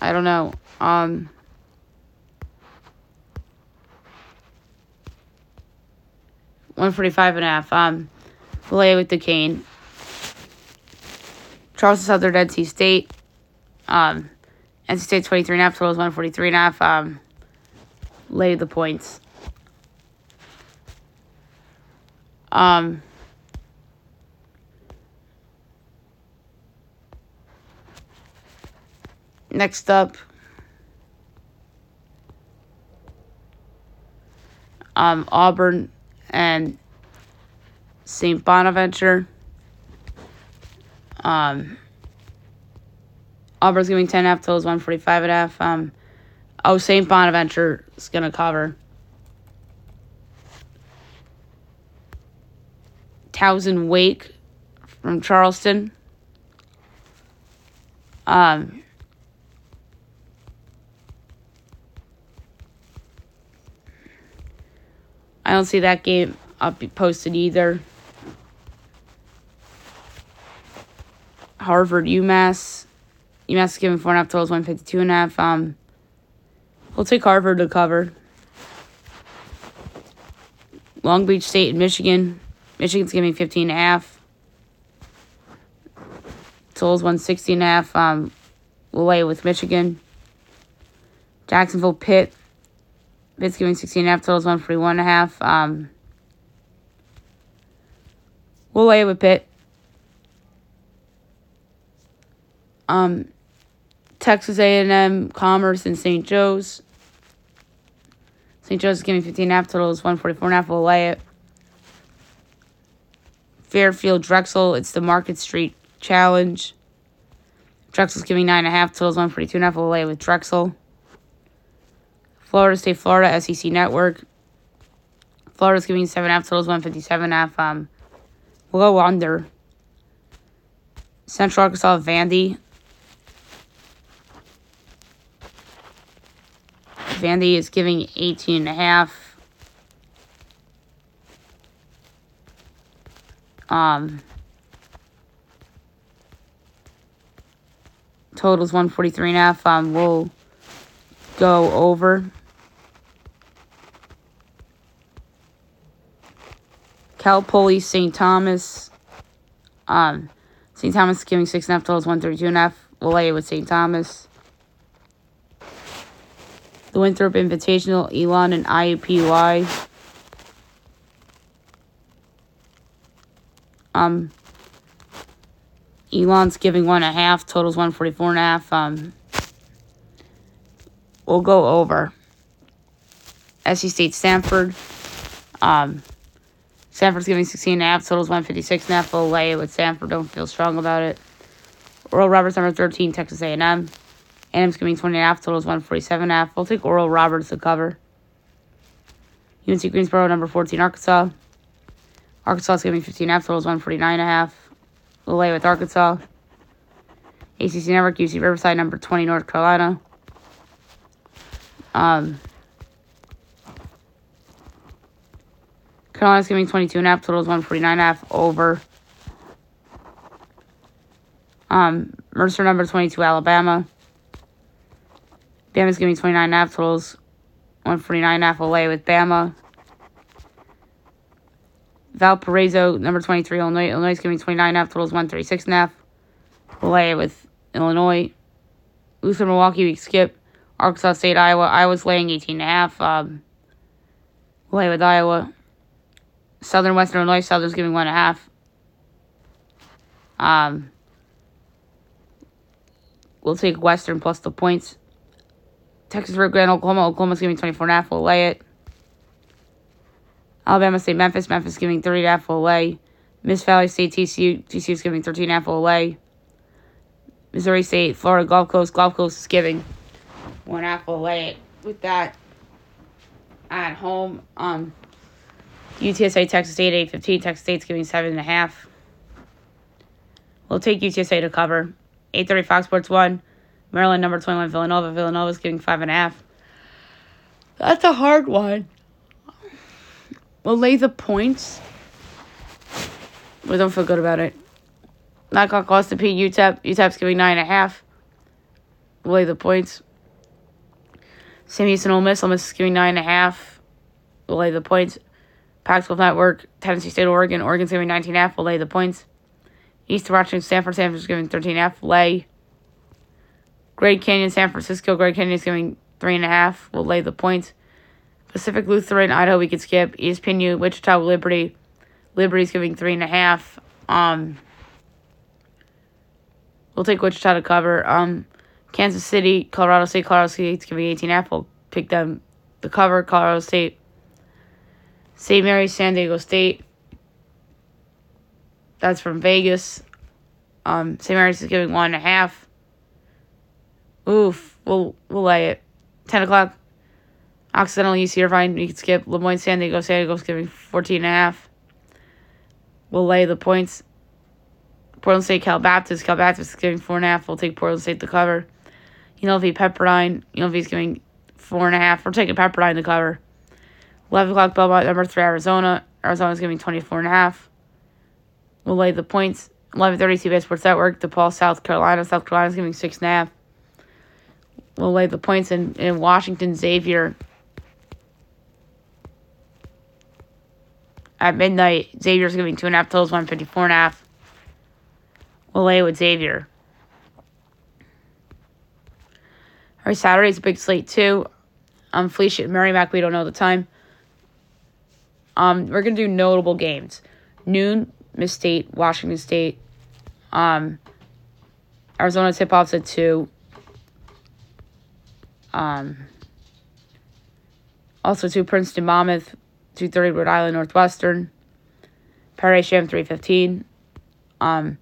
I don't know. Um One forty five and a half. Um Filet with Duquesne. Charleston Southern NC State. Um NC State twenty three and a half, total is one forty three and a half. Um lay the points. Um Next up, um, Auburn and St. Bonaventure. Um, Auburn's giving 10 and a half, totals 145 and a half. Um, oh, St. Bonaventure is going to cover. Towson Wake from Charleston. Um, I don't see that game up posted either. Harvard, UMass. UMass is giving four and a half totals, one fifty two and a half. Um, we'll take Harvard to cover. Long Beach State and Michigan. Michigan's giving fifteen and a half. Totals one sixty and a half. Um, we'll lay with Michigan. Jacksonville Pitt Pitt's giving 16 and a half, totals 141 and a half. Um, we'll lay it with Pitt. Um, Texas A&M, Commerce, and St. Joe's. St. Joe's giving 15 and a half, totals 144 and a half. We'll lay it. Fairfield, Drexel, it's the Market Street Challenge. Drexel's giving 9.5, totals 142 and a half. We'll lay it with Drexel. Florida State, Florida, SEC Network. Florida's giving 7 half totals, 157 half. Um, we'll go under. Central Arkansas, Vandy. Vandy is giving 18 and a half. Um, totals 143 and a half. Um, we'll go over. Cal Poly St. Thomas. Um, St. Thomas giving six and a half totals, one thirty two and a half. We'll lay it with St. Thomas. The Winthrop Invitational, Elon and IUPUI. Um, Elon's giving one and a half, totals one forty four and a half. Um, we'll go over. SC State Stanford. Um, Stanford's giving 16 and a half, totals 156 and a half. Lay it with Stanford. Don't feel strong about it. Oral Roberts, number 13, Texas A&M. A&M's giving 20 and a half, totals 147 and a half. We'll take Oral Roberts to cover. UNC Greensboro, number 14, Arkansas. Arkansas is giving 15 and a half, totals 149 and a half. We'll lay with Arkansas. ACC Network, UC Riverside, number 20, North Carolina. Um, Carolina's giving 22 and a half, totals 149 and a half over. Um, Mercer number 22, Alabama. Bama's giving 29 and a half, totals 149 and a half away with Bama. Valparaiso, number 23, Illinois. Illinois is giving 29 and a half, totals 136 and a half. Away with Illinois. Luther, Milwaukee, we skip. Arkansas State, Iowa. Iowa's laying 18 and a half. Um, away with Iowa. Southern Western Illinois, Southern's giving one and a half. Um, we'll take Western plus the points. Texas Rio Grande, Oklahoma. Oklahoma's giving 24 and a half. We'll lay it. Alabama State, Memphis. Memphis giving 30 and a half. We'll lay. Miss Valley State, TCU. TCU's giving 13 and a half. We'll lay. Missouri State, Florida Gulf Coast. Gulf Coast is giving one half. We'll lay it with that at home. Um, UTSA Texas State eight fifteen. Texas State's giving seven and a half. We'll take UTSA to cover. Eight thirty Fox Sports one. Maryland number twenty one Villanova. Villanova's giving five and a half. That's a hard one. We'll lay the points. We don't feel good about it. Not gonna cost the P UTEP. UTEP's giving nine and a half. We'll lay the points. Sam Houston Ole Miss. Ole Miss is giving nine and a half. We'll lay the points. Pac-12 Network, Tennessee State, Oregon. Oregon's giving 19 half. We'll lay the points. Eastern Washington, Stanford. Stanford's giving 13 half. Lay. Grand Canyon, San Francisco. Grand Canyon's giving three and a half. We'll lay the points. Pacific Lutheran, Idaho. We could skip. ESPNU, Wichita, Liberty. Liberty's giving three and a half. Um, we'll take Wichita to cover. Um, Kansas City, Colorado State. Colorado State's giving 18 half. We'll pick them the cover. Colorado State. St. Mary's, San Diego State. That's from Vegas. Um, St. Mary's is giving one and a half. Oof, we'll we'll lay it. Ten o'clock. Occidental UC Irvine, you can skip. Le Moyne, San Diego, San Diego's giving 14 and a half. We'll lay the points. Portland State, Cal Baptist. Cal Baptist is giving four and a half. We'll take Portland State to cover. UNLV, Pepperdine. Is giving four and a half. We're taking Pepperdine to cover. 11 o'clock, Belmont, number three, Arizona. Arizona's giving 24 and a half. We'll lay the points. 11.30 CBS Sports Network. DePaul, South Carolina. South Carolina's giving six and a half. We'll lay the points in, in Washington, Xavier. At midnight, Xavier's giving two and a half totals, 154 and a half. We'll lay with Xavier. Right, Saturday's a big slate too. Um, Felicia Merrimack, we don't know the time. Um, we're gonna do notable games. Noon, Miss State, Washington State. Um, Arizona tip offs at two. Um, also two Princeton Monmouth, two thirty Rhode Island Northwestern. Paradise Jam three fifteen. Um,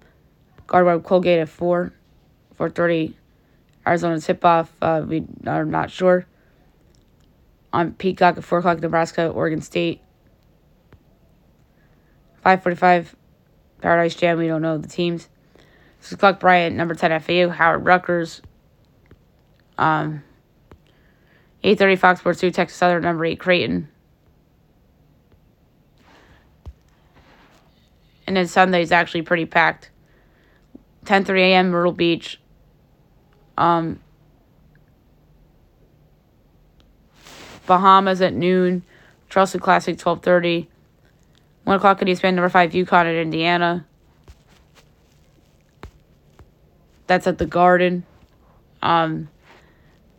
Gardner Colgate at four, four thirty. Arizona tip off. Uh, we are not sure. On Peacock at four o'clock, Nebraska, Oregon State. 545 Paradise Jam. We don't know the teams. 6 o'clock Bryant, number 10 FAU. Howard Rutgers. Um, 8.30 Fox Sports 2, Texas Southern, number 8 Creighton. And then Sunday is actually pretty packed. 10.30 a.m. Myrtle Beach. Um, Bahamas at noon. Charleston Classic 12.30. 1 o'clock at ESPN, number 5, UConn at Indiana. That's at the Garden. Um,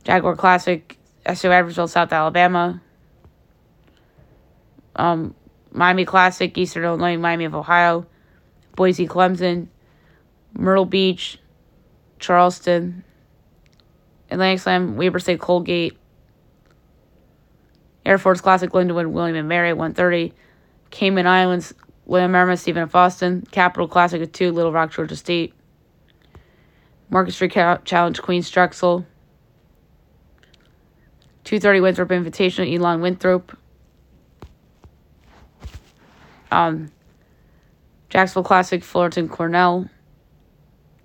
Jaguar Classic, SO Edwardsville, South Alabama. Um, Miami Classic, Eastern Illinois, Miami of Ohio. Boise, Clemson. Myrtle Beach, Charleston. Atlantic Slam, Weber State, Colgate. Air Force Classic, Lindenwood, William and Mary, 130. Cayman Islands, William Merriman, Stephen F. Austin. Capital Classic at 2, Little Rock, Georgia State. Market Street Challenge, Queens Drexel. 230 Winthrop Invitational, Elon Winthrop. Um, Jacksonville Classic, Fullerton Cornell.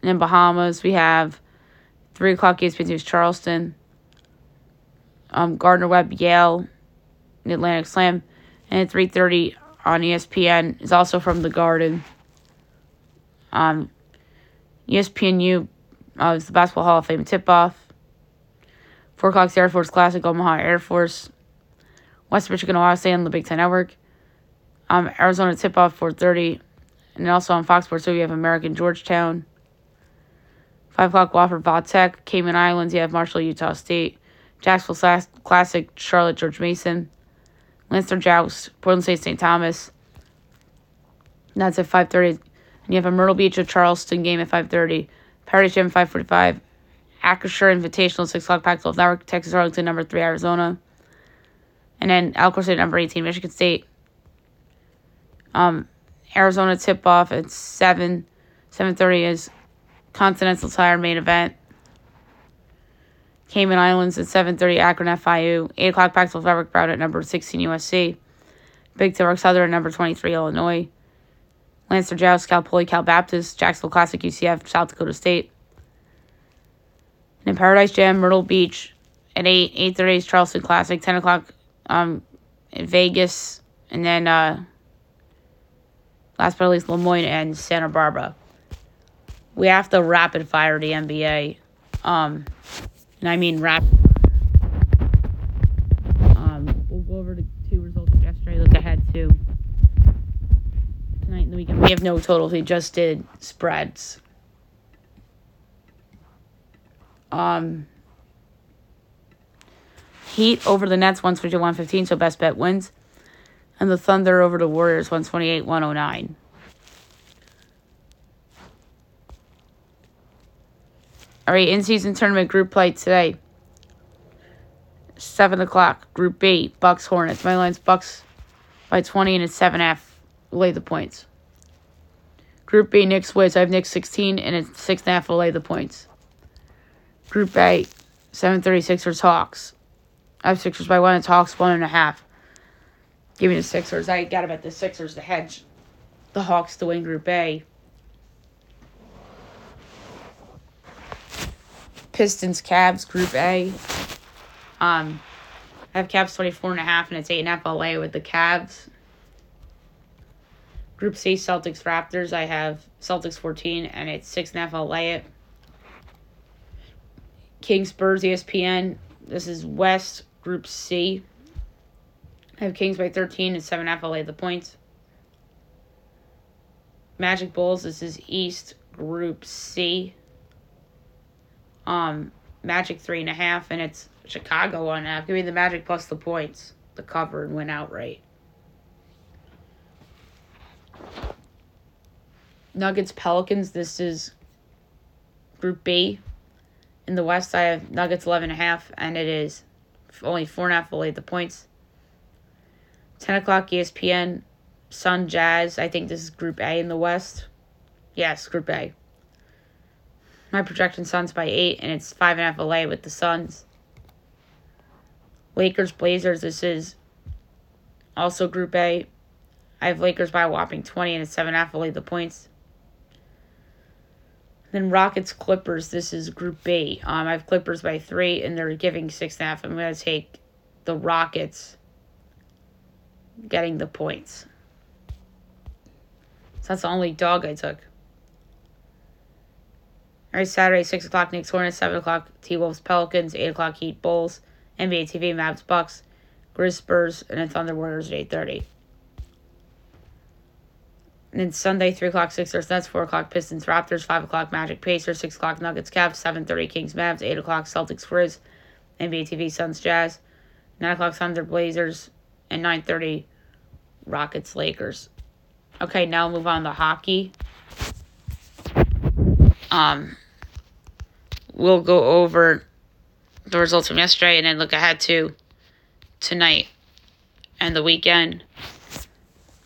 In Bahamas, we have 3 o'clock ESPN News Charleston. Um, Gardner Webb, Yale, Atlantic Slam. And at 3.30 on ESPN is also from the Garden. Um, ESPNU uh, is the Basketball Hall of Fame tip-off. 4 o'clock Air Force Classic, Omaha Air Force. West Michigan, Ohio State on the Big Ten Network. Um, Arizona tip-off, 4.30. And also on Fox Sports, so you have American Georgetown. 5 o'clock Wofford Tech, Cayman Islands, you have Marshall, Utah State. Jacksonville Classic, Charlotte, George Mason. Lancaster Joust, Portland State, St. Thomas. And that's at 5.30. And you have a Myrtle Beach or Charleston game at 5.30. Paradise Jam 5.45. Acrisure Invitational, 6 o'clock Pac-12 Network. Texas Arlington, number 3, Arizona. And then Alcorn State, number 18, Michigan State. Um, Arizona tip-off at 7. 7.30 is Continental Tire main event. Cayman Islands at 7.30, Akron FIU. 8 o'clock, Pac-12 Network Brown at number 16, USC. Big Tilburg Southern, at number 23, Illinois. Lancer Joust, Cal Poly, Cal Baptist, Jacksonville Classic, UCF, South Dakota State. And in Paradise Jam, Myrtle Beach at 8, 8.30 is Charleston Classic, 10 o'clock um, in Vegas, and then uh, last but not least, Le Moyne and Santa Barbara. We have to rapid fire the NBA. Um, and I mean rapid Um, we'll go over the two results from yesterday, look ahead to tonight and the weekend. We have no totals, we just did spreads. Um, Heat over the Nets 122 115, so best bet wins. And the Thunder over the Warriors 128 109. All right, in season tournament group play today. 7 o'clock, Group B, Bucks Hornets. My line's Bucks by 20 and it's 7 F. Lay the points. Group B, Knicks Wiz. I have Knicks 16 and it's 6 and a half. Lay the points. Group A, 730 Sixers Hawks. I have Sixers by one. It's Hawks one and a half. Give me the Sixers. I got bet the Sixers to hedge the Hawks to win Group A. Pistons Cavs Group A. Um, I have Cavs 24 and a half, and it's 8 and a half LA with the Cavs. Group C Celtics Raptors. I have Celtics 14, and it's 6 and a half LA. King Spurs ESPN. This is West Group C. I have Kings by 13 and 7 half. I'll the points. Magic Bulls. This is East Group C. Um, Magic three and a half, and it's Chicago one half. Give me the Magic plus the points, the cover, and win outright. Nuggets Pelicans. This is Group B. In the West, I have Nuggets 11 and a half, and it is only four and a half will lead the points. 10 o'clock ESPN, Sun Jazz. I think this is Group A in the West. Yes, Group A. My projection Suns by eight, and it's five and a half LA with the Suns. Lakers Blazers. This is also Group A. I have Lakers by a whopping 20, and it's seven and a half lead the points. Then Rockets Clippers. This is Group B. Um, I have Clippers by three, and they're giving six and a half. I'm to take the Rockets getting the points. So that's the only dog I took. Right, Saturday, 6 o'clock, Knicks Hornets, 7 o'clock, T Wolves Pelicans, 8 o'clock, Heat Bulls, NBA TV, Mavs Bucks, Grizz Spurs, and then Thunder Warriors at 8.30. And then Sunday, 3 o'clock, Sixers, Nets, 4 o'clock, Pistons, Raptors, 5 o'clock, Magic, Pacers, 6 o'clock, Nuggets, Cavs, 7.30, Kings, Mavs, 8 o'clock, Celtics, Grizz, NBA TV, Suns, Jazz, 9 o'clock, Thunder, Blazers, and 9.30, Rockets, Lakers. Okay, now move on to hockey. Um, we'll go over the results from yesterday and then look ahead to tonight and the weekend.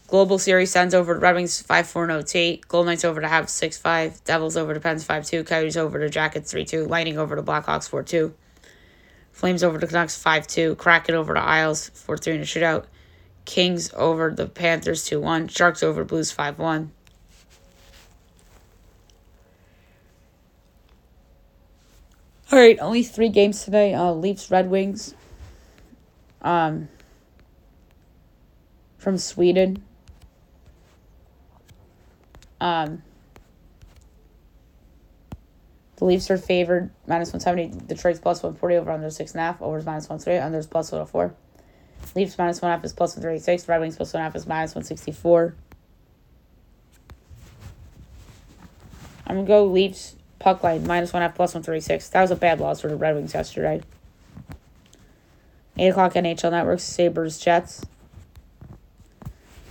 Global Series Sens over Red Wings 5 4 OT. Gold Knights over to Habs 6 5. Devils over to Pens 5 2. Coyotes over to Jackets 3 2. Lightning over to Blackhawks 4 2. Flames over to Canucks 5 2. Kraken over to Isles 4 3 in a shootout. Kings over the Panthers 2 1. Sharks over Blues 5 1. All right, only three games today. Uh, Leafs, Red Wings. Um, from Sweden. Um, the Leafs are favored minus 170. Detroit's plus 140 over under 6.5. Overs minus 130. Unders plus 104. Leafs minus 1.5 is plus 136. Red Wings plus one half is minus 164. I'm going to go Leafs puck line minus 1.5 plus 136. That was a bad loss for the Red Wings yesterday. 8 o'clock NHL Network, Sabres, Jets.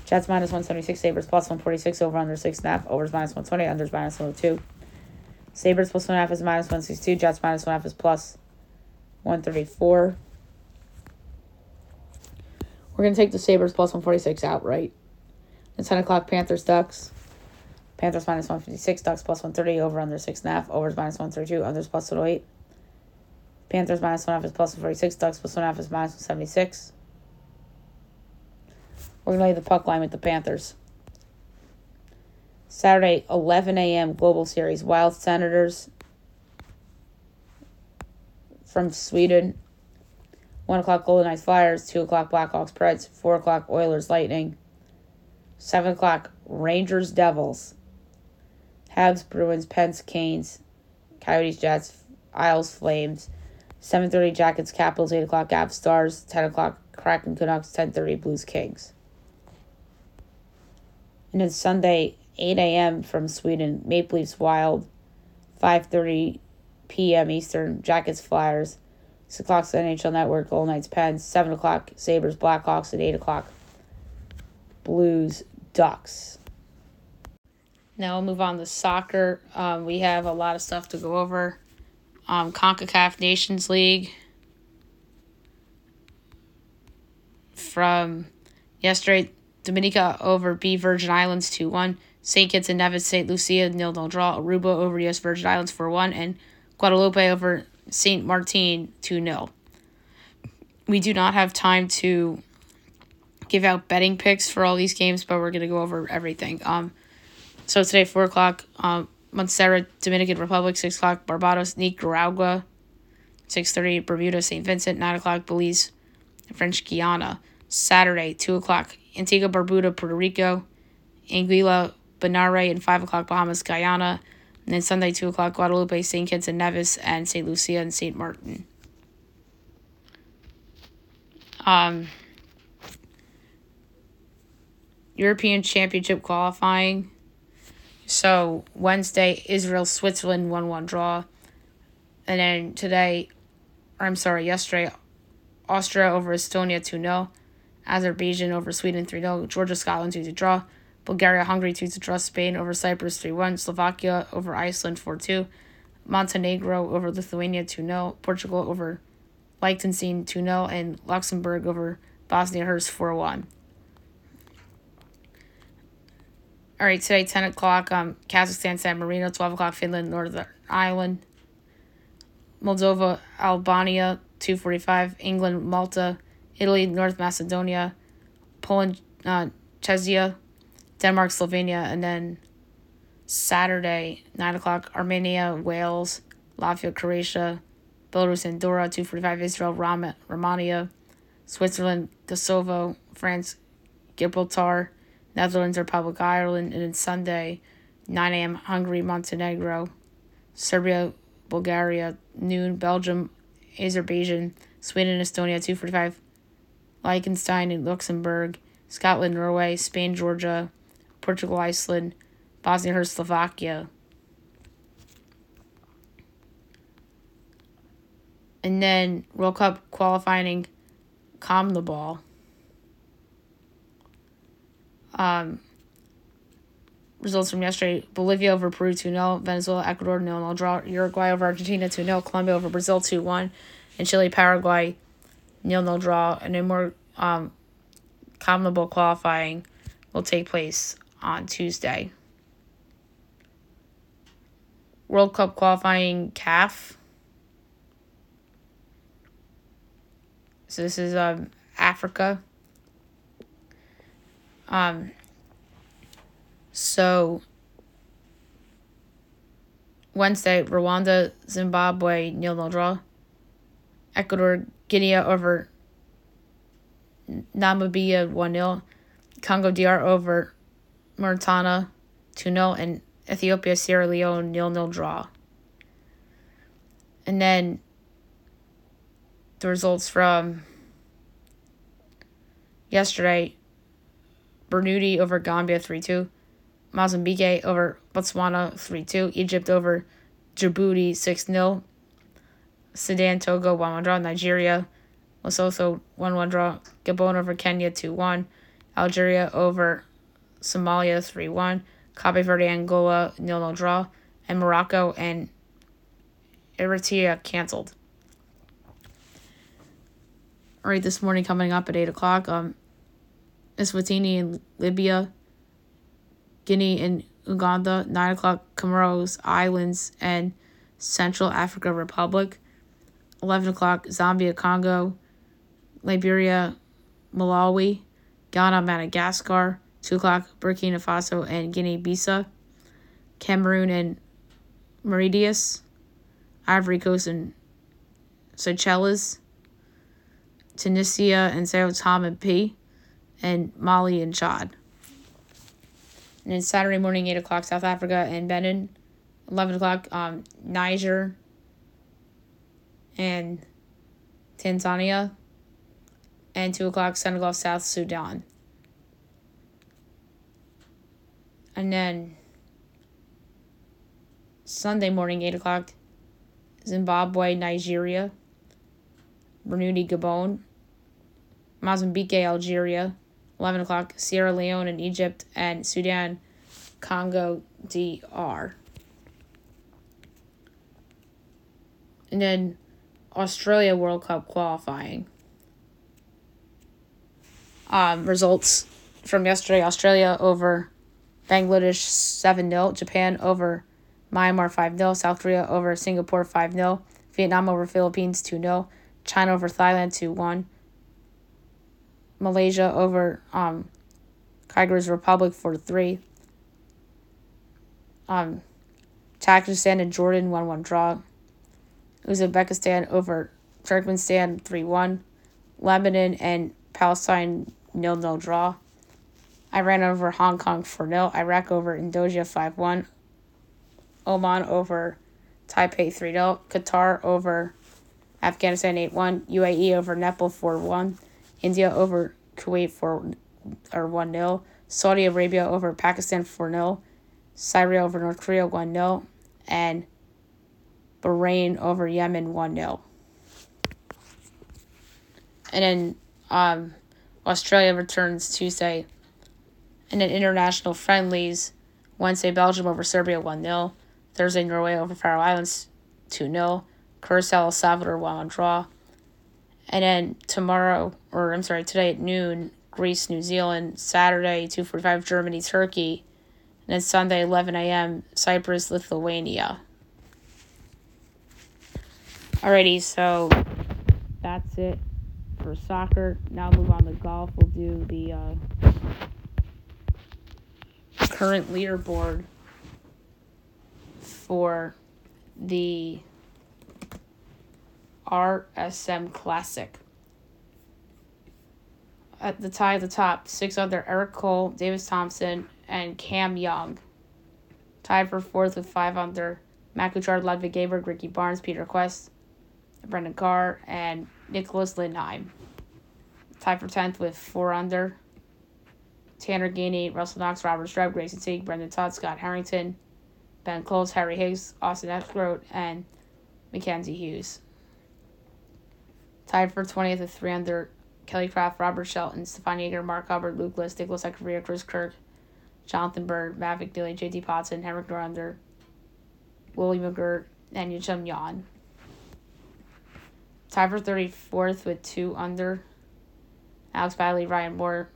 Jets minus 176, Sabres plus 146, over under six 6.5, overs minus 120, unders minus 102. Sabres plus 1.5 is minus 162, Jets minus one 1.5 is plus 134. We're going to take the Sabres plus 146 outright. The 10 o'clock Panthers, Ducks. Panthers minus 156, Ducks plus 130, over under 6.5, overs minus 132, unders plus 108. Panthers minus 1.5 is plus 146, Ducks plus 1.5 is minus 176. We're going to lay the puck line with the Panthers. Saturday, 11 a.m. Global Series. Wild Senators from Sweden. 1 o'clock Golden Knights Flyers. 2 o'clock Blackhawks Preds. 4 o'clock Oilers Lightning. 7 o'clock Rangers Devils. Habs Bruins Pens Canes. Coyotes Jets. Isles Flames. 7.30 Jackets Capitals. 8 o'clock Avs Stars. 10 o'clock Kraken Canucks. 10.30 Blues Kings. And then Sunday, 8 a.m. from Sweden, Maple Leafs Wild, 5.30 p.m. Eastern, Jackets Flyers, 6 o'clock NHL Network, Golden Knights Pens, 7 o'clock Sabres Blackhawks, and 8 o'clock Blues Ducks. Now we'll move on to soccer. Um, we have a lot of stuff to go over. Um, CONCACAF Nations League from yesterday, Dominica over B Virgin Islands 2 1. St. Kitts and Nevis, St. Lucia, nil nil draw. Aruba over U.S. Virgin Islands 4 1. And Guadeloupe over St. Martin 2 0. We do not have time to give out betting picks for all these games, but we're going to go over everything. Um, So today, 4 o'clock, um, Montserrat, Dominican Republic, 6 o'clock, Barbados, Nicaragua, 6.30, Bermuda, St. Vincent, 9 o'clock, Belize, French Guiana. Saturday, 2 o'clock, Antigua, Barbuda, Puerto Rico, Anguilla, Bonaire, and 5 o'clock, Bahamas, Guyana. And then Sunday, 2 o'clock, Guadeloupe, St. Kitts and Nevis, and St. Lucia and St. Martin. Um, European Championship qualifying. So Wednesday, Israel, Switzerland, 1 1 draw. And then today, or I'm sorry, yesterday, Austria over Estonia 2 0. Azerbaijan over Sweden 3 0. Georgia, Scotland 2 to draw. Bulgaria, Hungary 2 to draw. Spain over Cyprus 3 1. Slovakia over Iceland 4 2. Montenegro over Lithuania 2 0. Portugal over Liechtenstein 2 0. And Luxembourg over Bosnia Herzegovina 4 1. All right, today, 10 o'clock, um, Kazakhstan, San Marino, 12 o'clock, Finland, Northern Ireland, Moldova, Albania, 245, England, Malta, Italy, North Macedonia, Poland, uh, Czechia, Denmark, Slovenia, and then Saturday, 9 o'clock, Armenia, Wales, Latvia, Croatia, Belarus, Andorra, 245, Israel, Ram- Romania, Switzerland, Kosovo, France, Gibraltar, Netherlands, Republic, Ireland, and then Sunday, 9 a.m., Hungary, Montenegro, Serbia, Bulgaria, noon, Belgium, Azerbaijan, Sweden, Estonia, 245, Liechtenstein and Luxembourg, Scotland, Norway, Spain, Georgia, Portugal, Iceland, Bosnia Herzegovina. And then World Cup qualifying CONMEBOL. Um, results from yesterday Bolivia over Peru 2 0, Venezuela, Ecuador 0 0 draw, Uruguay over Argentina 2 0, Colombia over Brazil 2 1, and Chile, Paraguay 0 0 draw. And then more um, CONMEBOL qualifying will take place on Tuesday. World Cup qualifying CAF. So this is um, Africa. Um, so Wednesday, Rwanda, Zimbabwe, nil nil draw. Ecuador, Guinea over Namibia 1 0. Congo DR over Mauritania 2 0. And Ethiopia, Sierra Leone 0 0 draw. And then the results from yesterday Burundi over Gambia 3 2. Mozambique over Botswana 3 2. Egypt over Djibouti 6 0. Sudan, Togo 1 1 draw. Nigeria, Lesotho 1 1 draw. Gabon over Kenya 2 1. Algeria over Somalia 3 1. Cape Verde, Angola 0 0 draw. And Morocco and Eritrea canceled. All right, this morning coming up at 8 o'clock. Um, Eswatini in Libya, Guinea and Uganda, 9 o'clock Comoros Islands and Central Africa Republic, 11 o'clock Zambia, Congo, Liberia, Malawi, Ghana, Madagascar. 2 o'clock, Burkina Faso and Guinea-Bissau. Cameroon and Mauritius. Ivory Coast and Seychelles. Tunisia and Sao Tome and P. And Mali and Chad. And then Saturday morning, 8 o'clock, South Africa and Benin. 11 o'clock, um, Niger and Tanzania. And 2 o'clock, Senegal, South Sudan. And then Sunday morning, 8 o'clock, Zimbabwe, Nigeria. Burundi, Gabon. Mozambique, Algeria. 11 o'clock, Sierra Leone and Egypt, and Sudan, Congo, DR. And then Australia World Cup qualifying. Um, results from yesterday Australia over Bangladesh 7 0, Japan over Myanmar 5 0, South Korea over Singapore 5 0, Vietnam over Philippines 2 0, China over Thailand 2 1, Malaysia over um, Kyrgyz Republic 4 3, um, Tajikistan and Jordan 1 1 draw. Uzbekistan over Turkmenistan 3 1. Lebanon and Palestine 0 0 draw. Iran over Hong Kong 4 0. Iraq over Indonesia 5 1. Oman over Taipei 3 0. Qatar over Afghanistan 8 1. UAE over Nepal 4 1. India over Kuwait for or 1 0. Saudi Arabia over Pakistan 4 0. Syria over North Korea 1 0. And Bahrain over Yemen 1 0. And then um, Australia returns Tuesday. And then international friendlies Wednesday, Belgium over Serbia 1 0. Thursday, Norway over Faroe Islands 2 0. Curacao, El Salvador 1 1 draw. And then tomorrow, or I'm sorry, today at noon, Greece, New Zealand. Saturday, 2.45, Germany, Turkey. And then Sunday, 11 a.m., Cyprus, Lithuania. Alrighty, so that's it for soccer. Now move on to golf. We'll do the uh, current leaderboard for the RSM Classic. At the tie at the top, six other Eric Cole, Davis Thompson, and Cam Young. Tied for fourth with five under Matt Ludvig Aberg, Ricky Barnes, Peter Kuest, Brendan Carr, and Nicholas Lindheim. Tied for 10th with 4 under. Tanner Gainey, Russell Knox, Robert Streb, Grayson Teague, Brendon Todd, Scott Harrington, Ben Close, Harry Higgs, Austin Eckroat, and Mackenzie Hughes. Tied for 20th with 3 under. Kelly Kraft, Robert Shelton, Stephan Jaeger, Mark Hubbard, Luke List, Nicholas Echavarria, Chris Kirk, Jonathan Byrd, Mavic Dilly, JT Poston, Henrik Norlander, Willie McGirt, and Yechun Yuan. Tied for 34th with two under. Alex Bailey, Ryan Moore,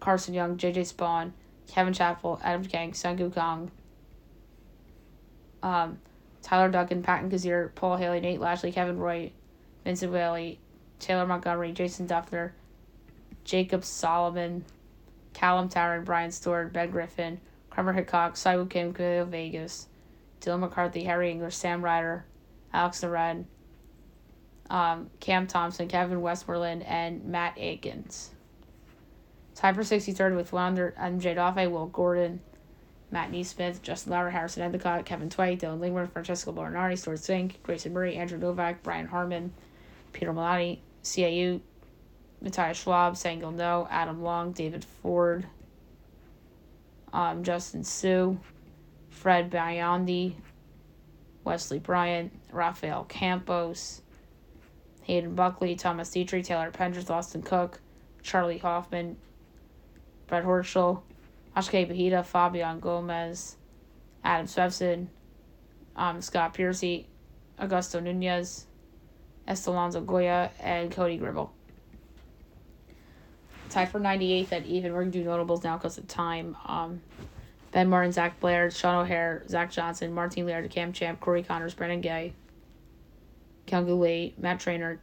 Carson Young, JJ Spaun, Kevin Chappell, Adam Kang, Sung Kang, um, Tyler Duncan, Patton Kizzire, Paul Haley, Nate Lashley, Kevin Roy, Vincent Whaley, Taylor Montgomery, Jason Dufner, Jacob Solomon, Callum Tarren, Brian Stewart, Ben Griffin, Kramer Hickok, Si Woo Kim, Camilo Villegas, Dylan McCarthy, Harry English, Sam Ryder, Alex Noren, um, Cam Thompson, Kevin Westmoreland, and Matt Aikens. Tied for 63rd with Wander MJ Daffue, Will Gordon, Matt NeSmith, Justin Lower, Harrison Endicott, Kevin Twite, Dylan Lingman, Francesco Bernardi, Stewart Cink, Grayson Murray, Andrew Novak, Brian Harman, Peter Malnati, CAU, Matthias Schwab, Sangil No, Adam Long, David Ford, um, Justin Suh, Fred Biondi, Wesley Bryan, Rafael Campos, Hayden Buckley, Thomas Dietrich, Taylor Pendrith, Austin Cook, Charlie Hoffman, Brett Horschel, Akshay Bhatia, Fabian Gomez, Adam Svensson, um, Scott Piercy, Augusto Nunez, Estanislao Goya, and Cody Gribble. Tied for 98th at even. We're going to do notables now because of time. Um, ben Martin, Zac Blair, Sean O'Hair, Zach Johnson, Martin Laird, Cam Champ, Corey Conners, Brennan Gay, Kyung Lee, Matt Trainer,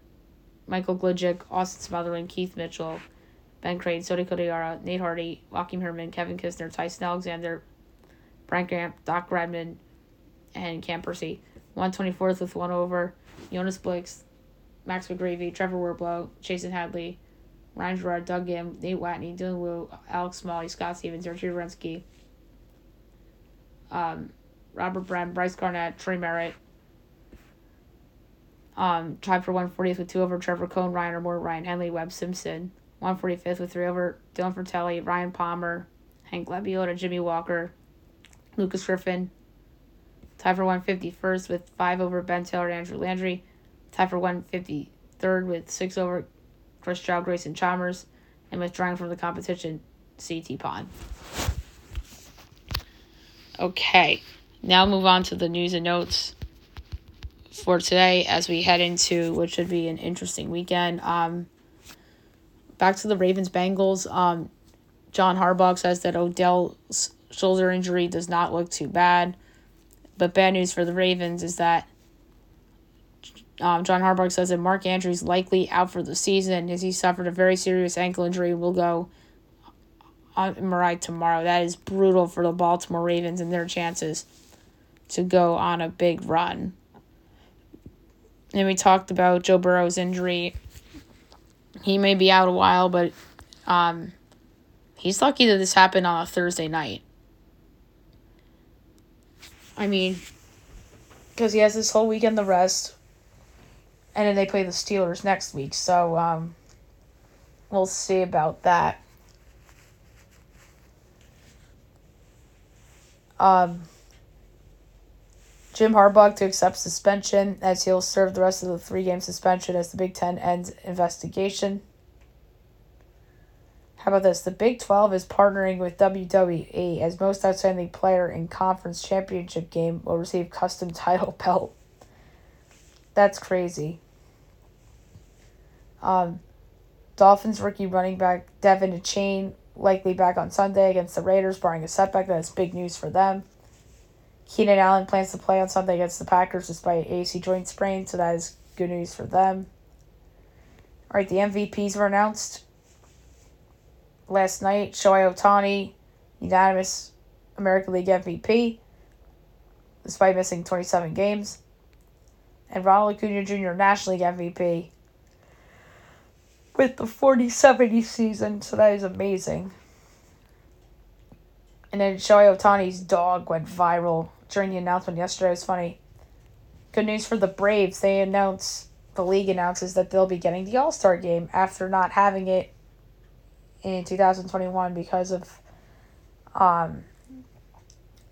Michael Gligic, Austin Smotherman, Keith Mitchell, Ben Crane, Satoshi Kodaira, Nate Hardy, Joakim Herman, Kevin Kisner, Tyson Alexander, Brent Grant, Doc Redman, and Cam Percy. 124th with one over, Jonas Blix, Max McGreevy, Trevor Werbylo, Jason Hadley, Ryan Gerard, Doug Ghim, Nate Watney, Dylan Wu, Alex Smalley, Scott Stevens, Archie Rensky, um, Robert Brem, Bryce Garnett, Trey Merritt. Um, tied for 140th with two over Trevor Cone, Ryan Moore, Ryan Henley, Webb Simpson. 145th with three over Dylan Frittelli, Ryan Palmer, Hank Lebioda, Jimmy Walker, Lucas Griffin. Tied for 151st with five over Ben Taylor and Andrew Landry. Tied for 153rd with six over Chris Stroud, Grayson Chalmers. And withdrawing from the competition, CT Pan. Okay, now move on to the news and notes for today as we head into what should be an interesting weekend. Um, back to the Ravens Bengals. Um, John Harbaugh says that Odell's shoulder injury does not look too bad, but bad news for the Ravens is that um, John Harbaugh says that Mark Andrews likely out for the season as he suffered a very serious ankle injury will go on MRI tomorrow. That is brutal for the Baltimore Ravens and their chances to go on a big run. And we talked about Joe Burrow's injury. He may be out a while, but um, he's lucky that this happened on a Thursday night. I mean, because he has this whole weekend to rest, and then they play the Steelers next week. So um, we'll see about that. Um, Jim Harbaugh to accept suspension as he'll serve the rest of the three game suspension as the Big Ten ends investigation. How about this? The Big 12 is partnering with WWE as most outstanding player in conference championship game will receive custom title belt. That's crazy. Um, Dolphins rookie running back De'Von Achane likely back on Sunday against the Raiders, barring a setback. That's big news for them. Keenan Allen plans to play on Sunday against the Packers despite AC joint sprain, so that is good news for them. All right, the MVPs were announced last night. Shohei Ohtani, unanimous American League MVP, despite missing 27 games. And Ronald Acuna Jr., National League MVP, with the 40 70 season, so that is amazing. And then Shohei Ohtani's dog went viral during the announcement yesterday. It was funny. Good news for the Braves. They announce, the league announces that they'll be getting the All Star game after not having it in 2021 because of um,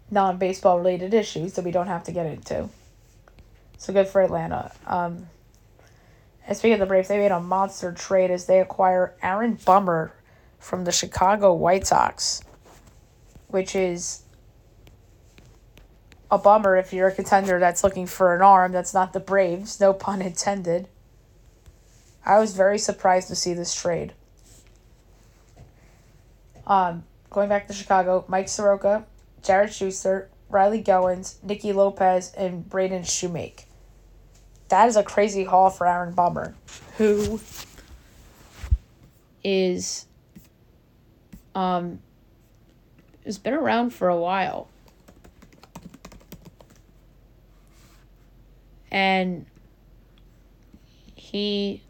non baseball related issues that we don't have to get into. So good for Atlanta. Um, and speaking of the Braves, they made a monster trade as they acquire Aaron Bummer from the Chicago White Sox, which is a bummer if you're a contender that's looking for an arm that's not the Braves, no pun intended. I was very surprised to see this trade. Um, going back to Chicago, Mike Soroka, Jared Shuster, Riley Gowens, Nicky Lopez, and Braden Shewmake. That is a crazy haul for Aaron Bummer, who is um has been around for a while. And he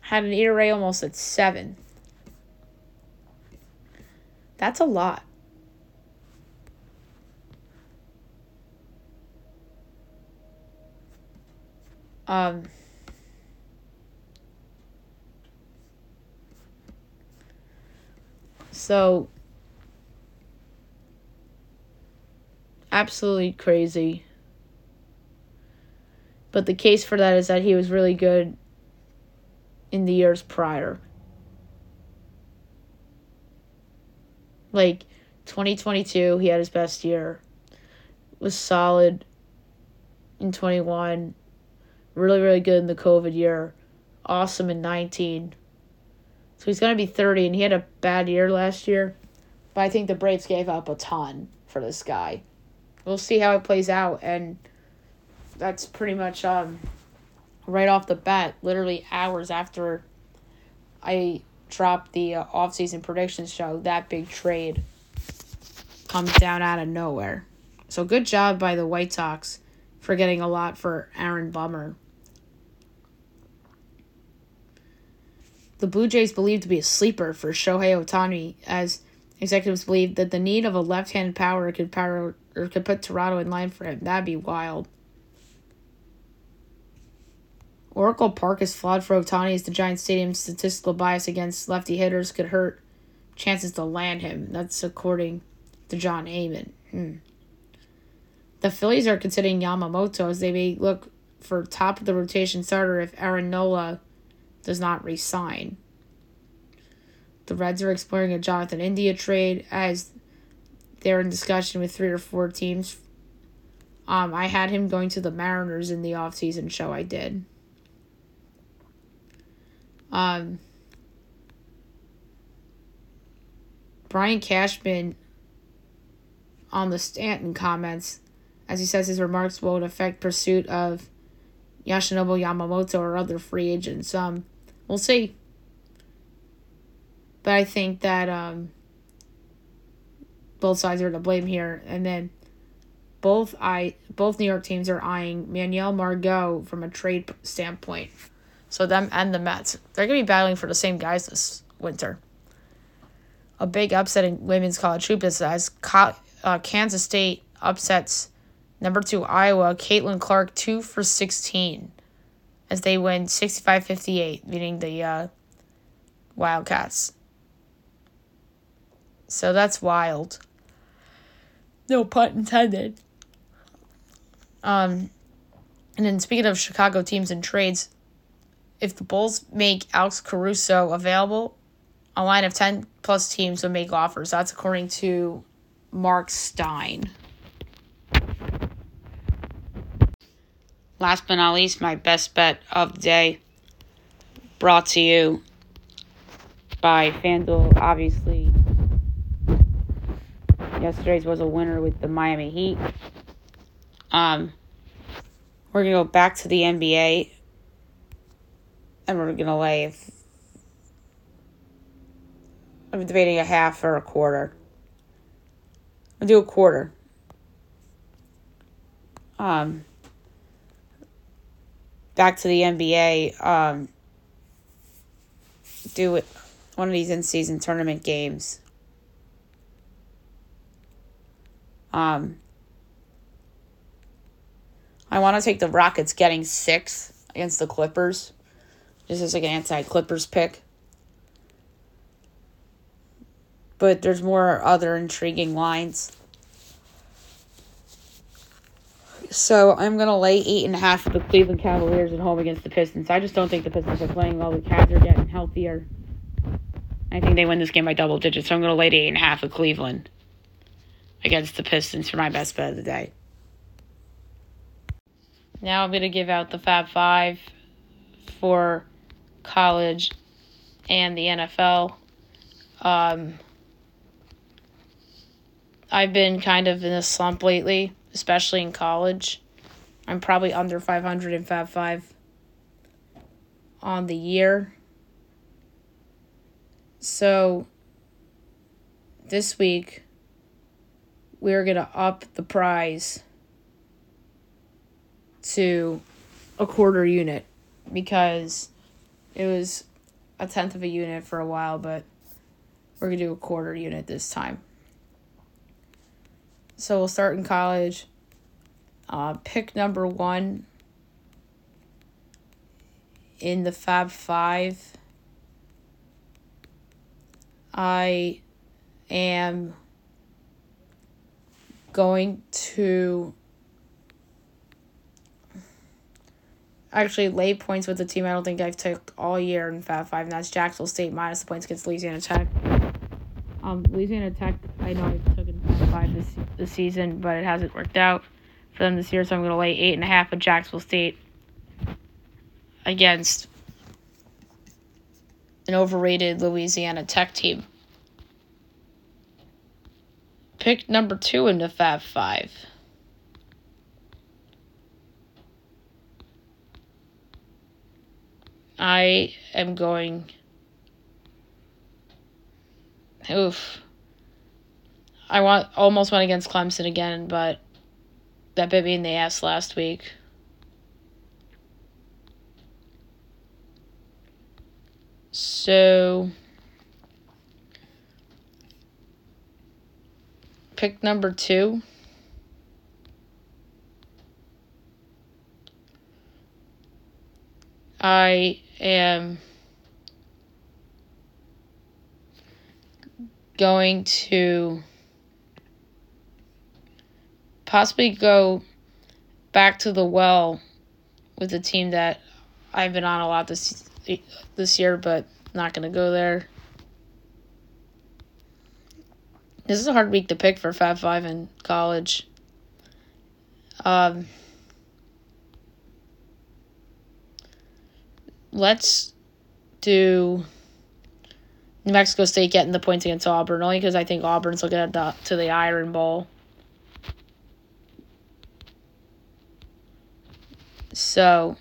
had an ERA almost at seven. That's a lot. Um, so, absolutely crazy. But the case for that is that he was really good in the years prior. Like 2022, he had his best year. Was solid in 21. Really, really good in the COVID year. Awesome in 19. So he's going to be 30, and he had a bad year last year. But I think the Braves gave up a ton for this guy. We'll see how it plays out. And that's pretty much um, right off the bat, literally hours after I dropped the uh, offseason predictions show, that big trade comes down out of nowhere. So good job by the White Sox for getting a lot for Aaron Bummer. The Blue Jays believed to be a sleeper for Shohei Ohtani, as executives believe that the need of a left-handed power could power or could put Toronto in line for him. That'd be wild. Oracle Park is flawed for Ohtani as the Giant Stadium's statistical bias against lefty hitters could hurt chances to land him. That's according to Jon Heyman. Hmm. The Phillies are considering Yamamoto as they may look for top of the rotation starter if Aaron Nola does not resign. The Reds are exploring a Jonathan India trade as they're in discussion with three or four teams. Um, I had him going to the Mariners in the offseason show I did. Um, Brian Cashman on the Stanton comments, as he says his remarks won't affect pursuit of Yoshinobu Yamamoto or other free agents. Um, we'll see. But I think that um, both sides are to blame here, and then both I both New York teams are eyeing Manuel Margot from a trade standpoint. So them and the Mets, they're gonna be battling for the same guys this winter. A big upset in women's college hoops as uh, Kansas State upsets number two Iowa, Caitlin Clark two for sixteen, as they win 65-58, beating the uh, Wildcats. So that's wild. No pun intended. Um, and then speaking of Chicago teams and trades, if the Bulls make Alex Caruso available, a line of 10 plus teams will make offers. That's according to Marc Stein. Last but not least, my best bet of the day brought to you by FanDuel. Obviously, yesterday's was a winner with the Miami Heat. Um, we're gonna go back to the NBA and we're gonna lay. I'm debating a half or a quarter. I'll do a quarter. Um, back to the NBA. Um, do one of these in-season tournament games. Um, I want to take the Rockets getting six against the Clippers. This is like an anti Clippers pick. But there's more other intriguing lines. So I'm gonna lay eight and a half with the Cleveland Cavaliers at home against the Pistons. I just don't think the Pistons are playing well. The Cavs are getting healthier. I think they win this game by double digits. So I'm gonna lay eight and a half with Cleveland against the Pistons for my best bet of the day. Now I'm gonna give out the Fab Five for college and the NFL. Um, I've been kind of in a slump lately, especially in college. I'm probably under 500 in Fab 5 on the year. So this week, we're going to up the prize to a quarter unit because it was a tenth of a unit for a while, but we're going to do a quarter unit this time. So we'll start in college. Uh, pick number one in the Fab Five. I am going to actually lay points with the team I don't think I've took all year in Fab Five, and that's Jacksonville State minus the points against Louisiana Tech. Um, Louisiana Tech, I know I took in Five this this season, but it hasn't worked out for them this year, so I'm going to lay eight and a half with Jacksonville State against an overrated Louisiana Tech team. Pick number two in the Fab Five. I am going oof. I want almost went against Clemson again, but that bit me in the ass last week. So pick number two. I am going to possibly go back to the well with the team that I've been on a lot this this year, but not gonna go there. This is a hard week to pick for Fab Five in college. Um, let's do New Mexico State getting the points against Auburn only because I think Auburn's looking at the to the Iron Bowl. So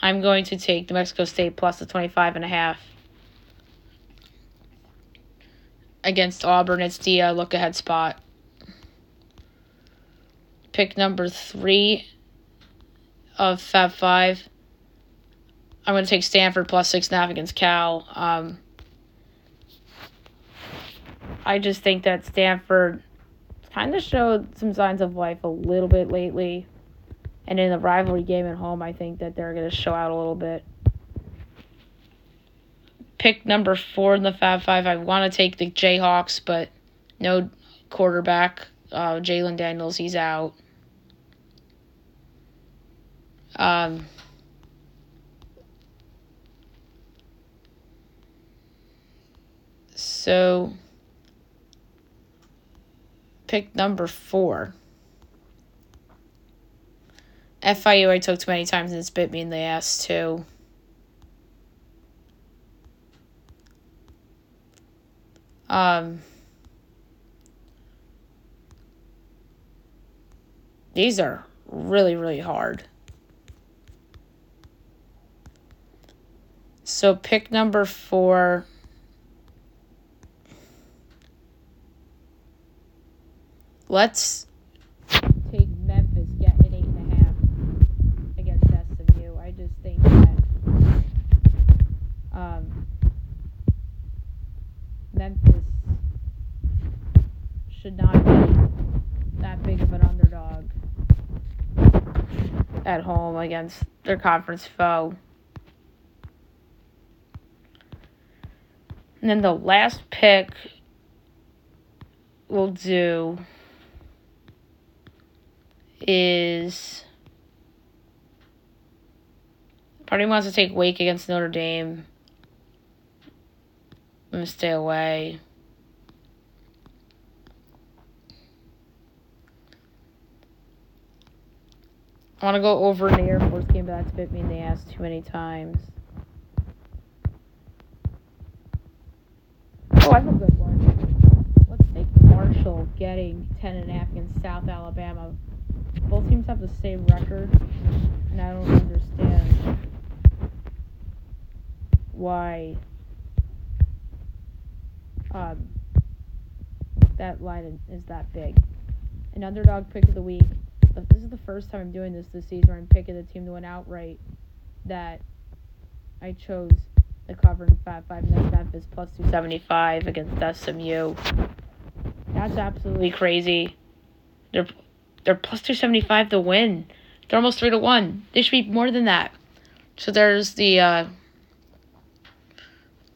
I'm going to take New Mexico State plus the 25 and a half. Against Auburn, it's the uh, look ahead spot. Pick number three of Fab Five. I'm going to take Stanford plus six and a half against Cal. Um, I just think that Stanford kind of showed some signs of life a little bit lately. And in the rivalry game at home, I think that they're going to show out a little bit. Pick number four in the Fab Five. I want to take the Jayhawks, but no quarterback. Uh, Jalon Daniels, he's out. Um, so, pick number four. FIU I took too many times and it's bit me in the ass too. Um, these are really, really hard. So pick number four. Let's take Memphis getting eight and a half against SMU. I just think that um, Memphis should not be that big of an underdog at home against their conference foe. And then the last pick we'll do is Party wants to take Wake against Notre Dame. I'm gonna stay away. I want to go over the Air Force game, but that's bit me in the ass too many times. Oh, I have a good one. Let's take Marshall getting 10 and a half against South Alabama. Both teams have the same record, and I don't understand why um, that line is that big. An underdog pick of the week. This is the first time I'm doing this this season I'm picking the team to win outright that I chose the cover in 5 5 and that's Memphis plus 275 against SMU. That's absolutely crazy. They're they're plus 275 to win. They're almost 3 to 1. They should be more than that. So there's the uh,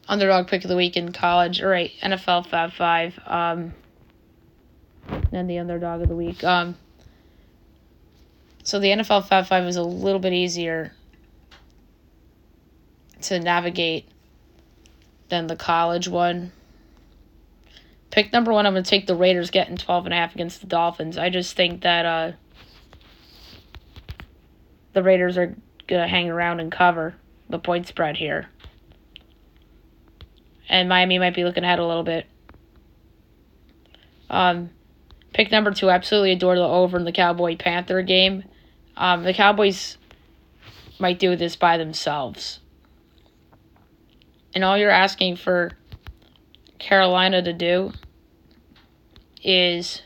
underdog pick of the week in college. All right, NFL Fab 5. Um, and the underdog of the week. Um, so the NFL Fab 5 is a little bit easier to navigate than the college one. Pick number one, I'm going to take the Raiders getting 12 and a half against the Dolphins. I just think that uh, the Raiders are going to hang around and cover the point spread here. And Miami might be looking ahead a little bit. Um, pick number two, absolutely adore the over in the Cowboy Panther game. Um, the Cowboys might do this by themselves And all you're asking for Carolina to do is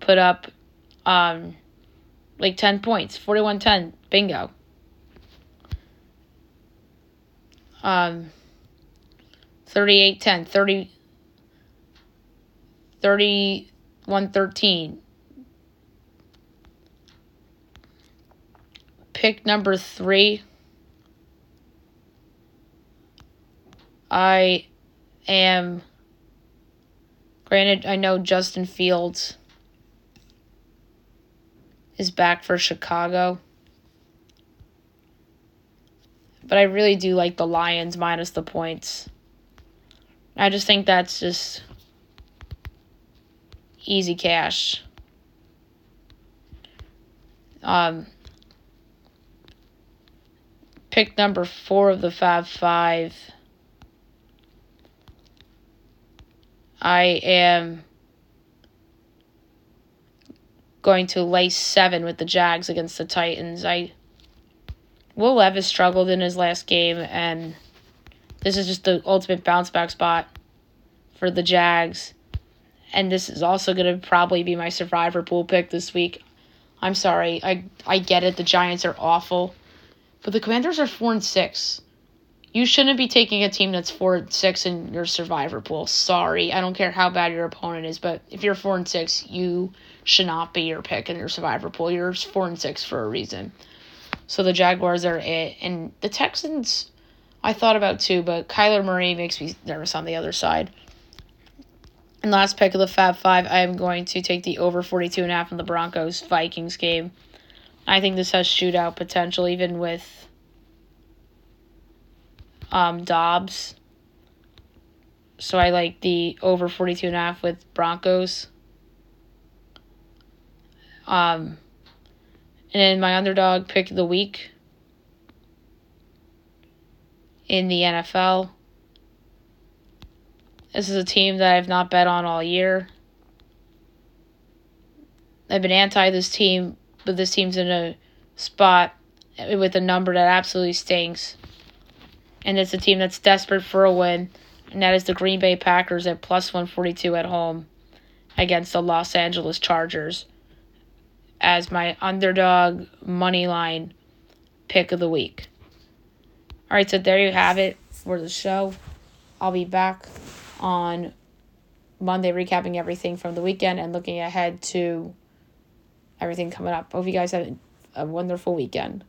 put up um like 10 points 41-10 bingo. Um 38-10 30 31-13 pick number 3 I am granted I know Justin Fields is back for Chicago. But I really do like the Lions minus the points. I just think that's just easy cash. Um, pick number four of the five Five. I am going to lay seven with the Jags against the Titans. I Will Levis struggled in his last game, and this is just the ultimate bounce back spot for the Jags. And this is also going to probably be my survivor pool pick this week. I'm sorry, I I get it. The Giants are awful, but the Commanders are four and six. You shouldn't be taking a team that's four and six in your survivor pool. Sorry, I don't care how bad your opponent is, but if you're four and six, you should not be your pick in your survivor pool. You're four and six for a reason. So the Jaguars are it, and the Texans. I thought about too, but Kyler Murray makes me nervous on the other side. And last pick of the Fab Five, I am going to take the over 42 and a half in the Broncos Vikings game. I think this has shootout potential, even with um, Dobbs. So I like the over 42 and a half with Broncos. Um, and then my underdog pick of the week in the NFL. This is a team that I've not bet on all year. I've been anti this team, but this team's in a spot with a number that absolutely stinks. And it's a team that's desperate for a win, and that is the Green Bay Packers at plus 142 at home against the Los Angeles Chargers as my underdog money line pick of the week. All right, so there you have it for the show. I'll be back on Monday recapping everything from the weekend and looking ahead to everything coming up. Hope you guys have a wonderful weekend.